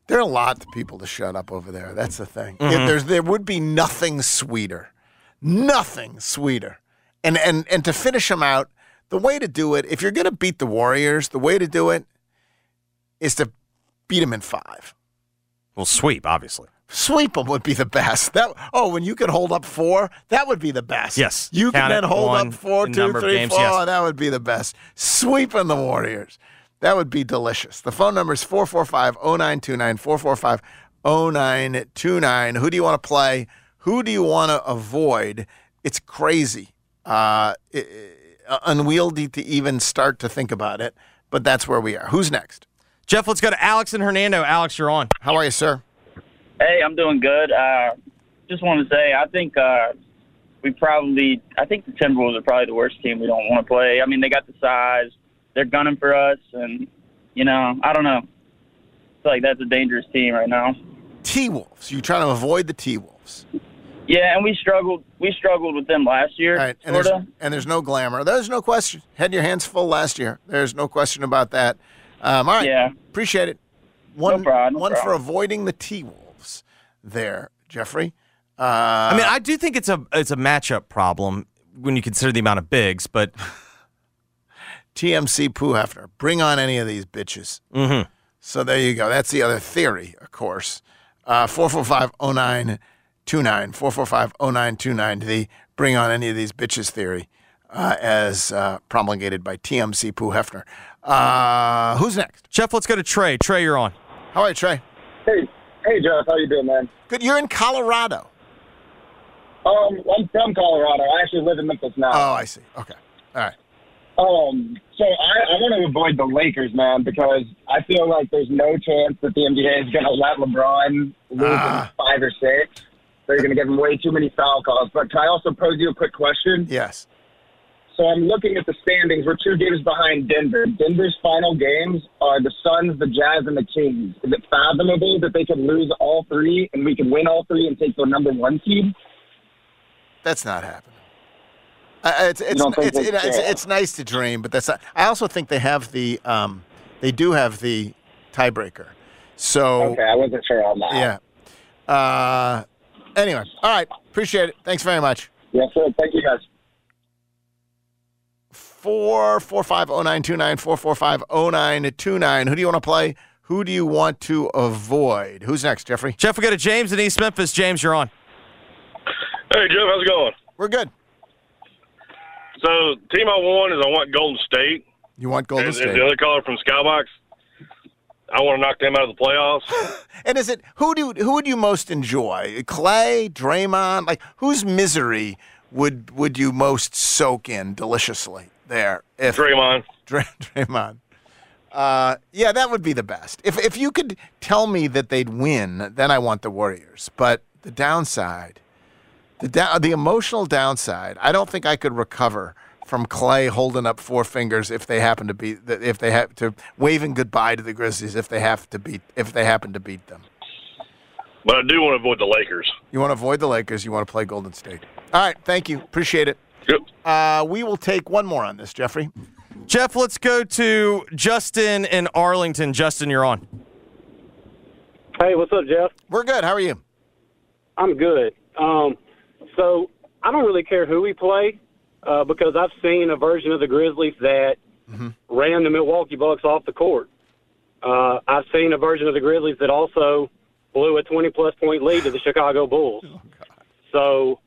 There are a lot of people to shut up over there. That's the thing. If Mhm. there's there would be nothing sweeter, nothing sweeter, and and and to finish them out, the way to do it, if you're going to beat the Warriors, the way to do it is to beat them in five. Well, sweep, obviously. Sweep them would be the best. That oh, when you could hold up four, that would be the best. Yes. you can then hold one, up four, two, three, games, four. yes. Oh, that would be the best. Sweeping the Warriors. That would be delicious. The phone number is 445-0929, 445-0929. Who do you want to play? Who do you want to avoid? It's crazy. Uh, i- i- unwieldy to even start to think about it, but that's where we are. Who's next? Geoff, let's go to Alex and Hernando. Alex, you're on. How are you, sir? Hey, I'm doing good. Uh, just want to say, I think uh, we probably, I think the Timberwolves are probably the worst team we don't want to play. I mean, they got the size, they're gunning for us, and you know, I don't know. I feel like that's a dangerous team right now. T Wolves. You're trying to avoid the T Wolves. Yeah, and we struggled. We struggled with them last year, Right, and sort there's, and there's no glamour. There's no question. Had your hands full last year. There's no question about that. Um, all right. Yeah. Appreciate it. One, problem, no one for avoiding the T Wolves there, Jeffrey. Uh, I mean, I do think it's a it's a matchup problem when you consider the amount of bigs, but TMC Pooh Hefner. Bring on any of these bitches. Mhm. So there you go. That's the other theory, of course. Uh, 445-0929, 445-0929, the bring on any of these bitches theory uh, as uh, promulgated by TMC Pooh Hefner. Uh, who's next? Geoff, let's go to Trey. Trey, you're on. How are you, Trey? Hey, hey, Geoff, how you doing, man? Good. You're in Colorado. Um, I'm from Colorado. I actually live in Memphis now. Oh, I see. Okay. All right. Um, so I, I want to avoid the Lakers, man, because I feel like there's no chance that the NBA is going to let LeBron lose in five or six. They're going to give him way too many foul calls. But can I also pose you a quick question? Yes. So I'm looking at the standings. We're two games behind Denver. Denver's final games are the Suns, the Jazz, and the Kings. Is it fathomable that they could lose all three and we could win all three and take the number one seed? That's not happening. Uh, it's it's don't it's, it's, it's, it's nice to dream, but that's not. I also think they have the um, they do have the tiebreaker. So Okay, I wasn't sure on that. yeah. Uh, anyway, all right. Appreciate it. Thanks very much. Yes, sir. Thank you, guys. Four four five oh nine two nine four four five oh nine two nine. Who do you want to play? Who do you want to avoid? Who's next, Jeffrey? Geoff, we got to James in East Memphis. James, you're on. Hey, Geoff, how's it going? We're good. So, team I want is I want Golden State. You want Golden and, State? And the other caller from Skybox, I want to knock them out of the playoffs. And is it who do who would you most enjoy? Klay, Draymond, like whose misery would would you most soak in deliciously there? If Draymond. Dray, Draymond. Uh, yeah, that would be the best. If if you could tell me that they'd win, then I want the Warriors. But the downside, the down, the emotional downside, I don't think I could recover from Klay holding up four fingers if they happen to beat if they have to waving goodbye to the Grizzlies if they have to beat if they happen to beat them. But I do want to avoid the Lakers. You want to avoid the Lakers. You want to play Golden State. All right, thank you. Appreciate it. Yep. Uh, we will take one more on this, Jeffrey. Geoff, let's go to Justin in Arlington. Justin, you're on. Hey, what's up, Geoff? We're good. How are you? I'm good. Um, so I don't really care who we play uh, because I've seen a version of the Grizzlies that ran the Milwaukee Bucks off the court. Uh, I've seen a version of the Grizzlies that also blew a 20 plus point lead to the Chicago Bulls. so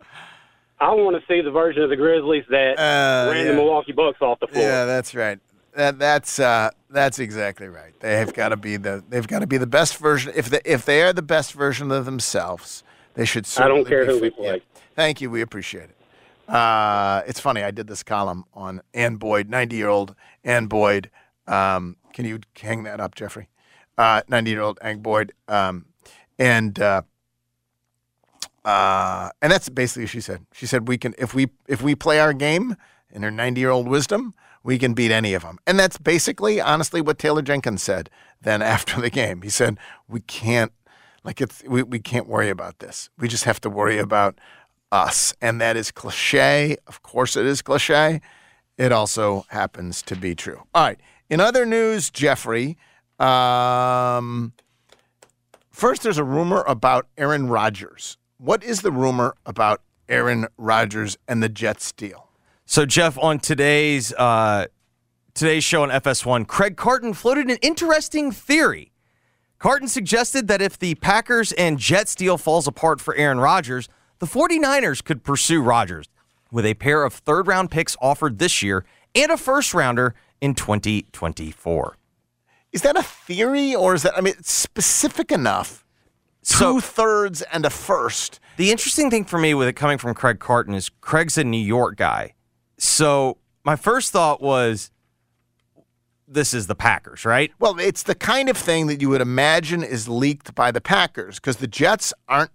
I want to see the version of the Grizzlies that Uh, ran yeah. the Milwaukee Bucks off the floor. Yeah, that's right. That that's uh, that's exactly right. They have got to be the they've got to be the best version. If they if they are the best version of themselves, they should. I don't care who we fit- yeah. Thank you. We appreciate it. Uh, it's funny. I did this column on Ann Boyd, ninety-year-old Ann Boyd. Um, can you hang that up, Jeffrey? Ninety-year-old Ann Boyd, um, and uh, uh, and that's basically what she said. She said we can if we if we play our game in her 90 year old wisdom, we can beat any of them. And that's basically, honestly, what Taylor Jenkins said then after the game. He said we can't like it's we, we can't worry about this. We just have to worry about us, and that is cliche. Of course, it is cliche. It also happens to be true. All right. In other news, Jeffrey. Um, First, there's a rumor about Aaron Rodgers. What is the rumor about Aaron Rodgers and the Jets deal? So, Geoff, on today's uh, today's show on FS1, Craig Carton floated an interesting theory. Carton suggested that if the Packers and Jets deal falls apart for Aaron Rodgers, the 49ers could pursue Rodgers with a pair of third round picks offered this year and a first rounder in 2024. Is that a theory or is that, I mean, it's specific enough? Two thirds and a first. The interesting thing for me with it coming from Craig Carton is Craig's a New York guy. So my first thought was this is the Packers, right? Well, it's the kind of thing that you would imagine is leaked by the Packers because the Jets aren't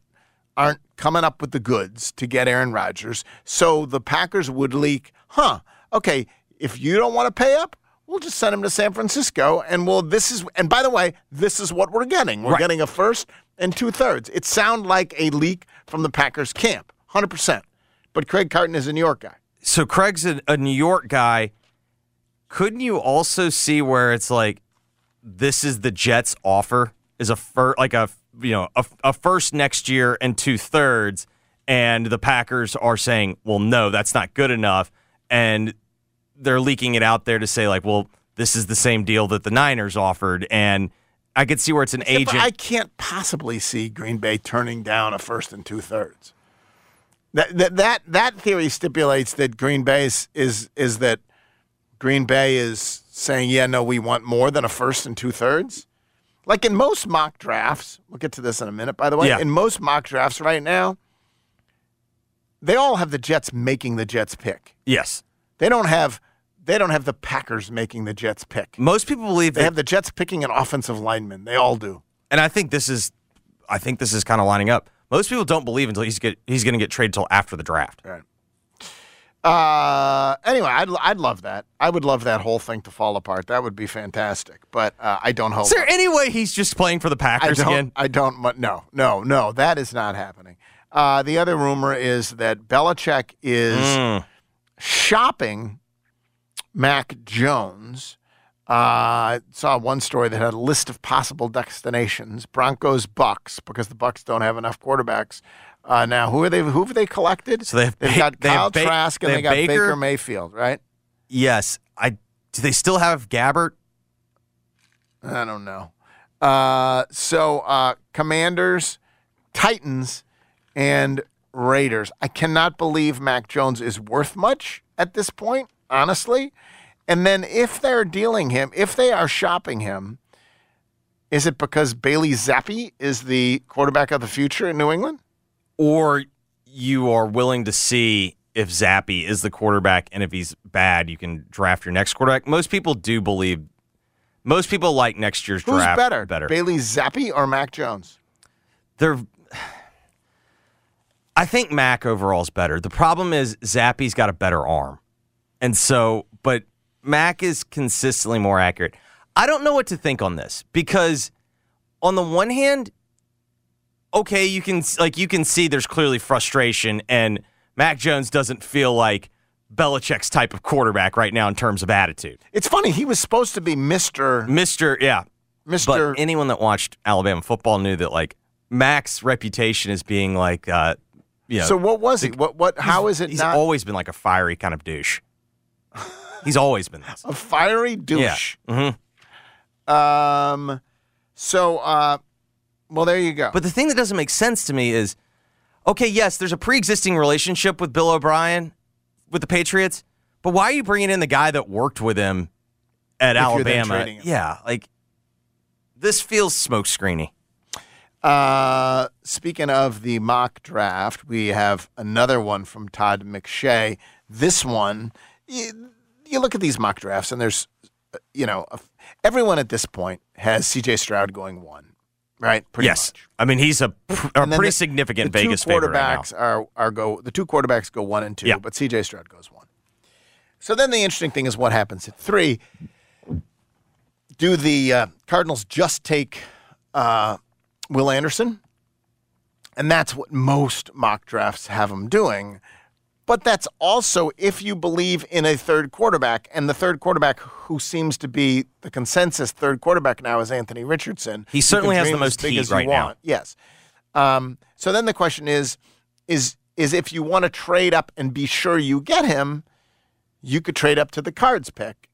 aren't coming up with the goods to get Aaron Rodgers. So the Packers would leak, huh? Okay, if you don't want to pay up, we'll just send him to San Francisco and we'll this is and by the way, this is what we're getting. We're Right. getting a first and two thirds. It sounds like a leak from the Packers camp. Hundred percent. But Craig Carton is a New York guy. So Craig's a, a New York guy. Couldn't you also see where it's like this is the Jets' offer is a fir- like a you know a, a first next year and two thirds, and the Packers are saying, well, no, that's not good enough, and they're leaking it out there to say like, well, this is the same deal that the Niners offered, and I could see where it's an Yeah, but agent. I can't possibly see Green Bay turning down a first and two thirds. That, that that that theory stipulates that Green Bay is, is is that Green Bay is saying, yeah, no, we want more than a first and two thirds. Like in most mock drafts, we'll get to this in a minute, by the way. Yeah. In most mock drafts right now, they all have the Jets making the Jets pick. yes. They don't have they don't have the Packers making the Jets pick. Most people believe They that have the Jets picking an offensive lineman. They all do. and I think this is, I think this is kind of lining up. Most people don't believe until he's get he's going to get traded till after the draft. Right. Uh, anyway, I'd, I'd love that. I would love that whole thing to fall apart. That would be fantastic. But uh, I don't hope. Is there any way he's just playing for the I Packers don't. again? I don't. No, no, no. That is not happening. Uh, the other rumor is that Belichick is Mm. shopping Mac Jones. Uh, I saw one story that had a list of possible destinations: Broncos, Bucks, because the Bucks don't have enough quarterbacks. Uh, now, who are they? Who have they collected? So they have They've Ba- got they Kyle Ba- Trask and they they, got Baker, Baker. Mayfield, right? Yes. I do they still have Gabbert? I don't know. Uh, so uh, Commanders, Titans, and Raiders. I cannot believe Mac Jones is worth much at this point, honestly. And then if they're dealing him, if they are shopping him, is it because Bailey Zappe is the quarterback of the future in New England? Or you are willing to see if Zappe is the quarterback and if he's bad, you can draft your next quarterback. Most people do believe most people like next year's Who's draft better, better. Bailey Zappe or Mac Jones? They're I think Mac overall is better. The problem is Zappe's got a better arm. And so, but Mac is consistently more accurate. I don't know what to think on this because on the one hand, okay, you can like you can see there's clearly frustration and Mac Jones doesn't feel like Belichick's type of quarterback right now in terms of attitude. It's funny. He was supposed to be Mister. Mister, yeah, Mister. But anyone that watched Alabama football knew that like Mac's reputation as being like, uh, you know, So what was he? What? What? How is it he's not always been like a fiery kind of douche. he's always been this. a fiery douche? Yeah. hmm Um, so uh, Well, there you go. But the thing that doesn't make sense to me is okay, yes, there's a pre existing relationship with Bill O'Brien with the Patriots, but why are you bringing in the guy that worked with him at If Alabama? Yeah, like this feels smoke screeny. Uh, speaking of the mock draft, we have another one from Todd McShay. This one, you, you look at these mock drafts, and there's, uh, you know, everyone at this point has C.J. Stroud going one, right? Pretty yes, much. I mean he's a, pr- a pretty the- significant the Vegas two favorite right quarterbacks are are go the two quarterbacks go one and two, Yeah. but C.J. Stroud goes one. So then the interesting thing is what happens at three. Do the uh, Cardinals just take uh, Will Anderson? And that's what most mock drafts have them doing. But that's also if you believe in a third quarterback, and the third quarterback who seems to be the consensus third quarterback now is Anthony Richardson. He certainly has the most heat right now. want. Yes. Um, so then the question is, is is if you want to trade up and be sure you get him, you could trade up to the cards pick.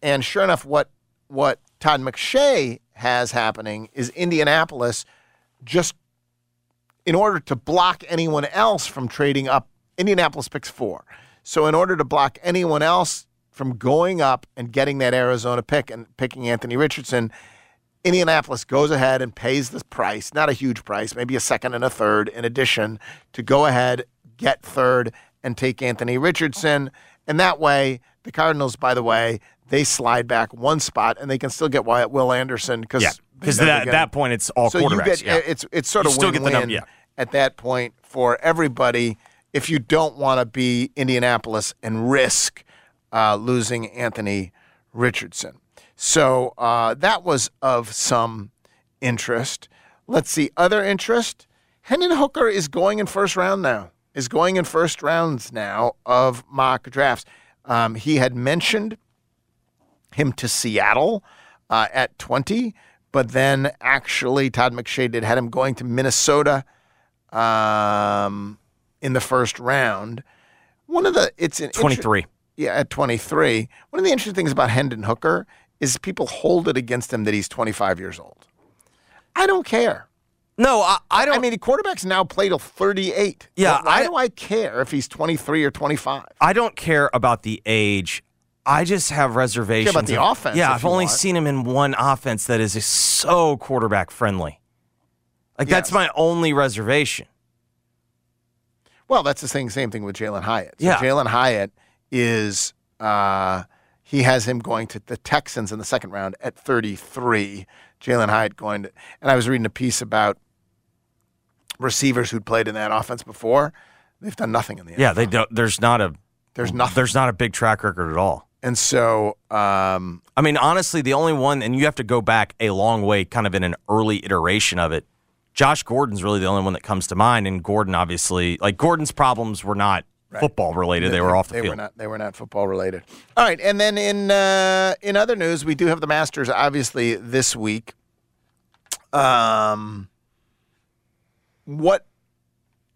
And sure enough, what what Todd McShay has happening is Indianapolis just in order to block anyone else from trading up, Indianapolis picks four. So in order to block anyone else from going up and getting that Arizona pick and picking Anthony Richardson, Indianapolis goes ahead and pays the price, not a huge price, maybe a second and a third in addition to go ahead, get third, and take Anthony Richardson. And that way, the Cardinals, by the way, they slide back one spot and they can still get Wyatt Will Anderson because Yeah, 'cause at that point, it's all so you quarterbacks, get yeah. it's it's sort You of still get the win-win yeah. at that point for everybody if you don't want to be Indianapolis and risk uh, losing Anthony Richardson. So uh, that was of some interest. Let's see other interest. Hendon Hooker is going in first round now. Is going in first rounds now of mock drafts. Um, he had mentioned him to Seattle uh, at 20, but then actually Todd McShay did had him going to Minnesota um, in the first round. One of the it's an inter- 23. yeah, at 23. One of the interesting things about Hendon Hooker is people hold it against him that he's 25 years old. I don't care. No, I, I don't. I mean, quarterbacks now play till 38. Yeah, Why I- do I care if he's 23 or 25? I don't care about the age. I just have reservations about the of- offense, Yeah, I've only want. seen him in one offense that is so quarterback friendly. Like that's my only reservation. Well, that's the same same thing with Jalen Hyatt. So Yeah. Jalen Hyatt is uh, he has him going to the Texans in the second round at 33. Jalen Hyatt going to, and I was reading a piece about receivers who'd played in that offense before. They've done nothing in the Yeah, they don't. There's not a. There's nothing. There's not a big track record at all. And so, um, I mean, honestly, the only one, and you have to go back a long way, kind of in an early iteration of it. Josh Gordon's really the only one that comes to mind, and Gordon obviously, like Gordon's problems were not football related; they, were off the they field. Were not, they were not football related. All right, and then in uh, in other news, we do have the Masters obviously this week. Um, what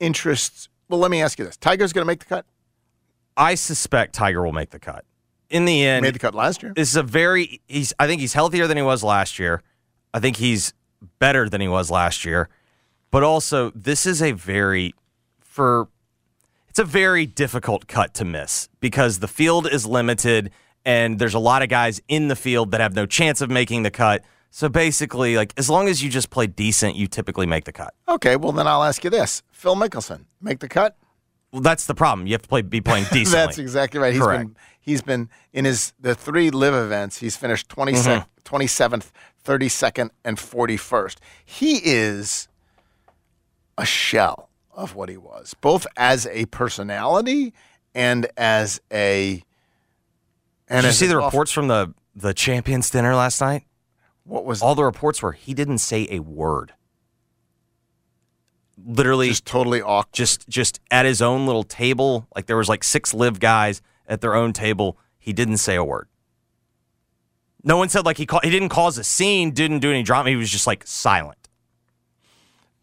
interests? Well, let me ask you this: Tiger's going to make the cut. I suspect Tiger will make the cut. In the end, he Made the cut last year. This is a very he's I think he's healthier than he was last year. I think he's better than he was last year. But also this is a very for it's a very difficult cut to miss because the field is limited and there's a lot of guys in the field that have no chance of making the cut. So basically like as long as you just play decent, you typically make the cut. Okay, well then I'll ask you this: Phil Mickelson make the cut? Well, that's the problem. You have to play be playing decently. That's exactly right. He's Correct. been he's been in his the three live events. He's finished 27th, 27th, 32nd, and 41st. He is a shell of what he was, both as a personality and as a. And Did you see the off- reports from the the champions dinner last night? What was all the reports were he didn't say a word. Literally just totally awkward. Just just at his own little table, like there was like six live guys at their own table. He didn't say a word. No one said like he ca- he didn't cause a scene, didn't do any drama. He was just like silent.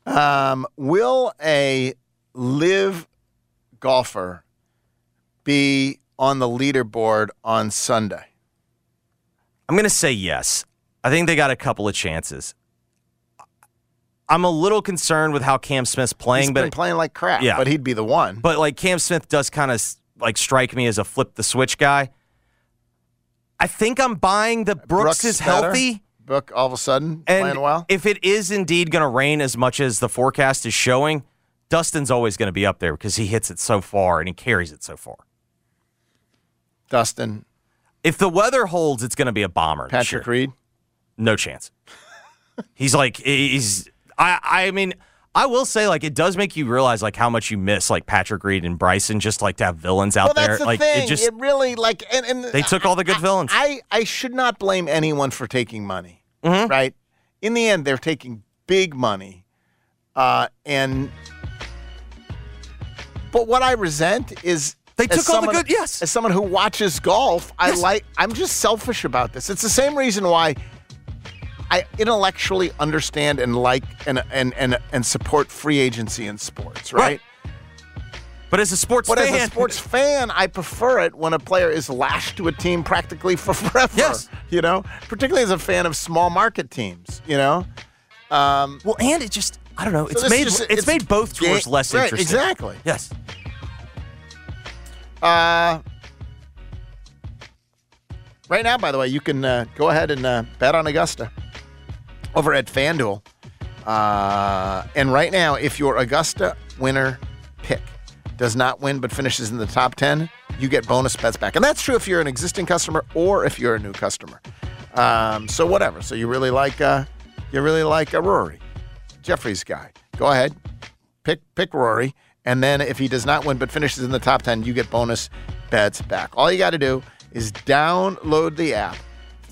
Um, will a live golfer be on the leaderboard on Sunday? I'm going to say yes. I think they got a couple of chances. I'm a little concerned with how Cam Smith's playing, He's but been playing like crap. Yeah. but he'd be the one. But like Cam Smith does kind of like strike me as a flip the switch guy. I think I'm buying the Brooks, is better. healthy. Book all of a sudden And playing well. if it is indeed going to rain as much as the forecast is showing, Dustin's always going to be up there because he hits it so far and he carries it so far. Dustin, If the weather holds, it's going to be a bomber. Patrick. Reed. No chance. he's like he's. I I mean. I will say, like, it does make you realize, like, how much you miss, like, Patrick Reed and Bryson, just like to have villains out well, there. the like, thing. it just it really like and, and they took all the good villains. I, I should not blame anyone for taking money, Mm-hmm. right? In the end, they're taking big money, uh, and but what I resent is They took all the good- yes. As someone who watches golf, I like. I'm just selfish about this. It's the same reason why. I intellectually understand and like and and and, and support free agency in sports, right? But as a sports But fan, as a sports fan, I prefer it when a player is lashed to a team practically for forever. Yes. You know, particularly as a fan of small market teams, you know? Um, well, and it just, I don't know, it's this made just- it's, made both tours less right, interesting. Exactly. Yes. Uh, right now, by the way, you can uh, go ahead and uh, bet on Augusta over at FanDuel. Uh, and right now, if your Augusta winner pick does not win but finishes in the top 10, you get bonus bets back. And that's true if you're an existing customer or if you're a new customer. Um, so whatever. So you really like uh, you really like a Rory, Jeffrey's guy. Go ahead, pick pick Rory, and then if he does not win but finishes in the top ten, you get bonus bets back. All you got to do is download the app,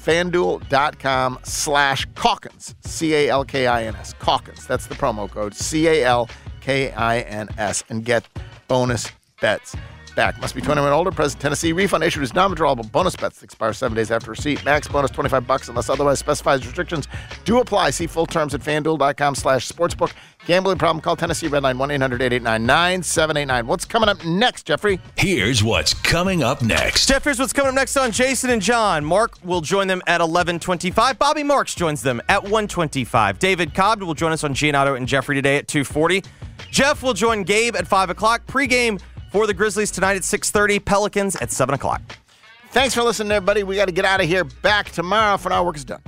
FanDuel.com slash Calkins, C A L K I N S, Calkins. That's the promo code, C A L K I N S, and get bonus bets back. Must be 21 and older. Present Tennessee. Refund issued is non-withdrawable. Bonus bets expire seven days after receipt. Max bonus 25 bucks unless otherwise specified. Restrictions do apply. See full terms at FanDuel.com slash sportsbook. Gambling problem? Call Tennessee Redline 1-800-889-9789. What's coming up next, Jeffrey? Here's what's coming up next. Geoff, here's what's coming up next on Jason and John. Mark will join them at 11:25. Bobby Marks joins them at 1:25. David Cobb will join us on Gianotto and Jeffrey today at 2:40. Geoff will join Gabe at 5 o'clock. Pre-game for the Grizzlies tonight at 6:30. Pelicans at 7 o'clock. Thanks for listening, everybody. We got to get out of here. Back tomorrow for our Work is done.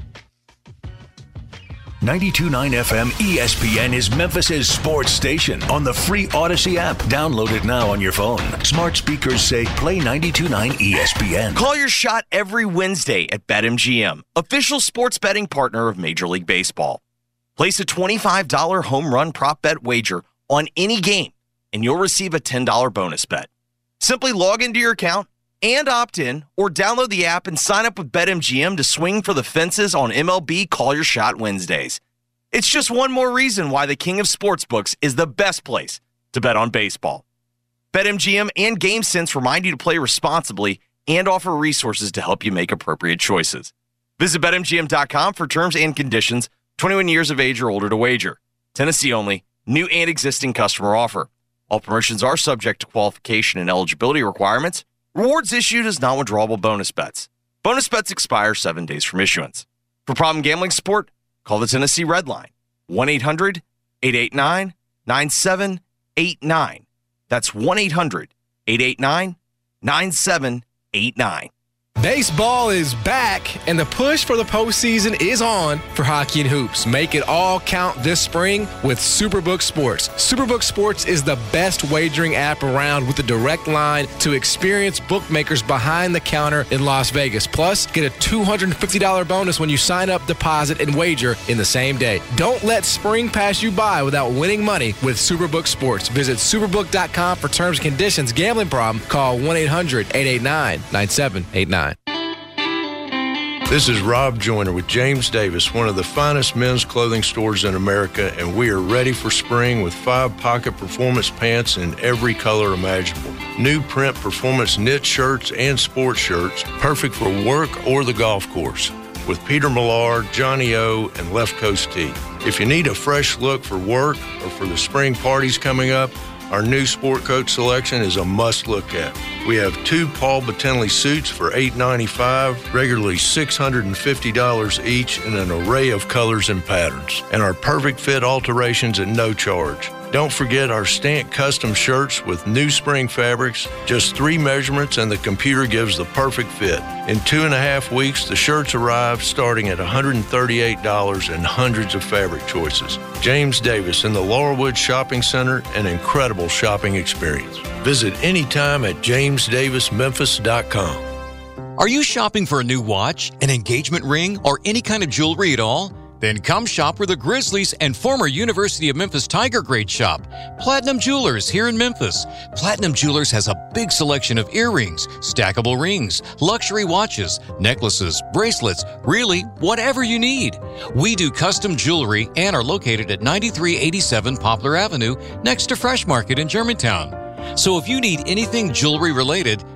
92.9 FM ESPN is Memphis's sports station on the free Odyssey app. Download it now on your phone. Smart speakers say play 92.9 ESPN. Call your shot every Wednesday at BetMGM, official sports betting partner of Major League Baseball. Place a $25 home run prop bet wager on any game, and you'll receive a $10 bonus bet. Simply log into your account and opt in, or download the app and sign up with BetMGM to swing for the fences on MLB Call Your Shot Wednesdays. It's just one more reason why the king of sportsbooks is the best place to bet on baseball. BetMGM and GameSense remind you to play responsibly and offer resources to help you make appropriate choices. Visit BetMGM.com for terms and conditions. 21 years of age or older to wager. Tennessee only. New and existing customer offer. All promotions are subject to qualification and eligibility requirements. Rewards issued as non withdrawable bonus bets. Bonus bets expire seven days from issuance. For problem gambling support, call the Tennessee Red Line 1 800 889 9789. That's 1 800 889 9789. Baseball is back, and the push for the postseason is on for hockey and hoops. Make it all count this spring with Superbook Sports. Superbook Sports is the best wagering app around with a direct line to experienced bookmakers behind the counter in Las Vegas. Plus, get a $250 bonus when you sign up, deposit, and wager in the same day. Don't let spring pass you by without winning money with Superbook Sports. Visit superbook.com for terms and conditions. Gambling problem? Call 1 800 889 9789. This is Rob Joyner with James Davis, one of the finest men's clothing stores in America, and we are ready for spring with five pocket performance pants in every color imaginable. New print performance knit shirts and sports shirts, perfect for work or the golf course. With Peter Millar, Johnny O, and Left Coast Tee. If you need a fresh look for work or for the spring parties coming up, our new sport coat selection is a must look at. We have two Paul Betenly suits for 895, regularly $650 each in an array of colors and patterns, and our perfect fit alterations at no charge. Don't forget our Stant custom shirts with new spring fabrics, just three measurements, and the computer gives the perfect fit. In two and a half weeks, the shirts arrive starting at $138 and hundreds of fabric choices. James Davis in the Laurelwood Shopping Center, an incredible shopping experience. Visit anytime at jamesdavismemphis.com. Are you shopping for a new watch, an engagement ring, or any kind of jewelry at all? Then come shop where the Grizzlies and former University of Memphis Tiger Grade shop. Platinum Jewelers here in Memphis. Platinum Jewelers has a big selection of earrings, stackable rings, luxury watches, necklaces, bracelets, really, whatever you need. We do custom jewelry and are located at 9387 Poplar Avenue next to Fresh Market in Germantown. So if you need anything jewelry related,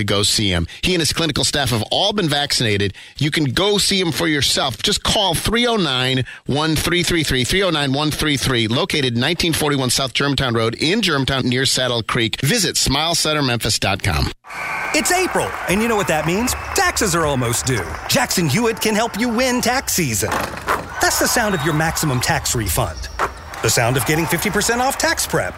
to go see him. He and his clinical staff have all been vaccinated. You can go see him for yourself. Just call 309 1333, 309 133, located 1941 South Germantown Road in Germantown near Saddle Creek. Visit smilecentermemphis.com. It's April, and you know what that means? Taxes are almost due. Jackson Hewitt can help you win tax season. That's the sound of your maximum tax refund. The sound of getting 50% off tax prep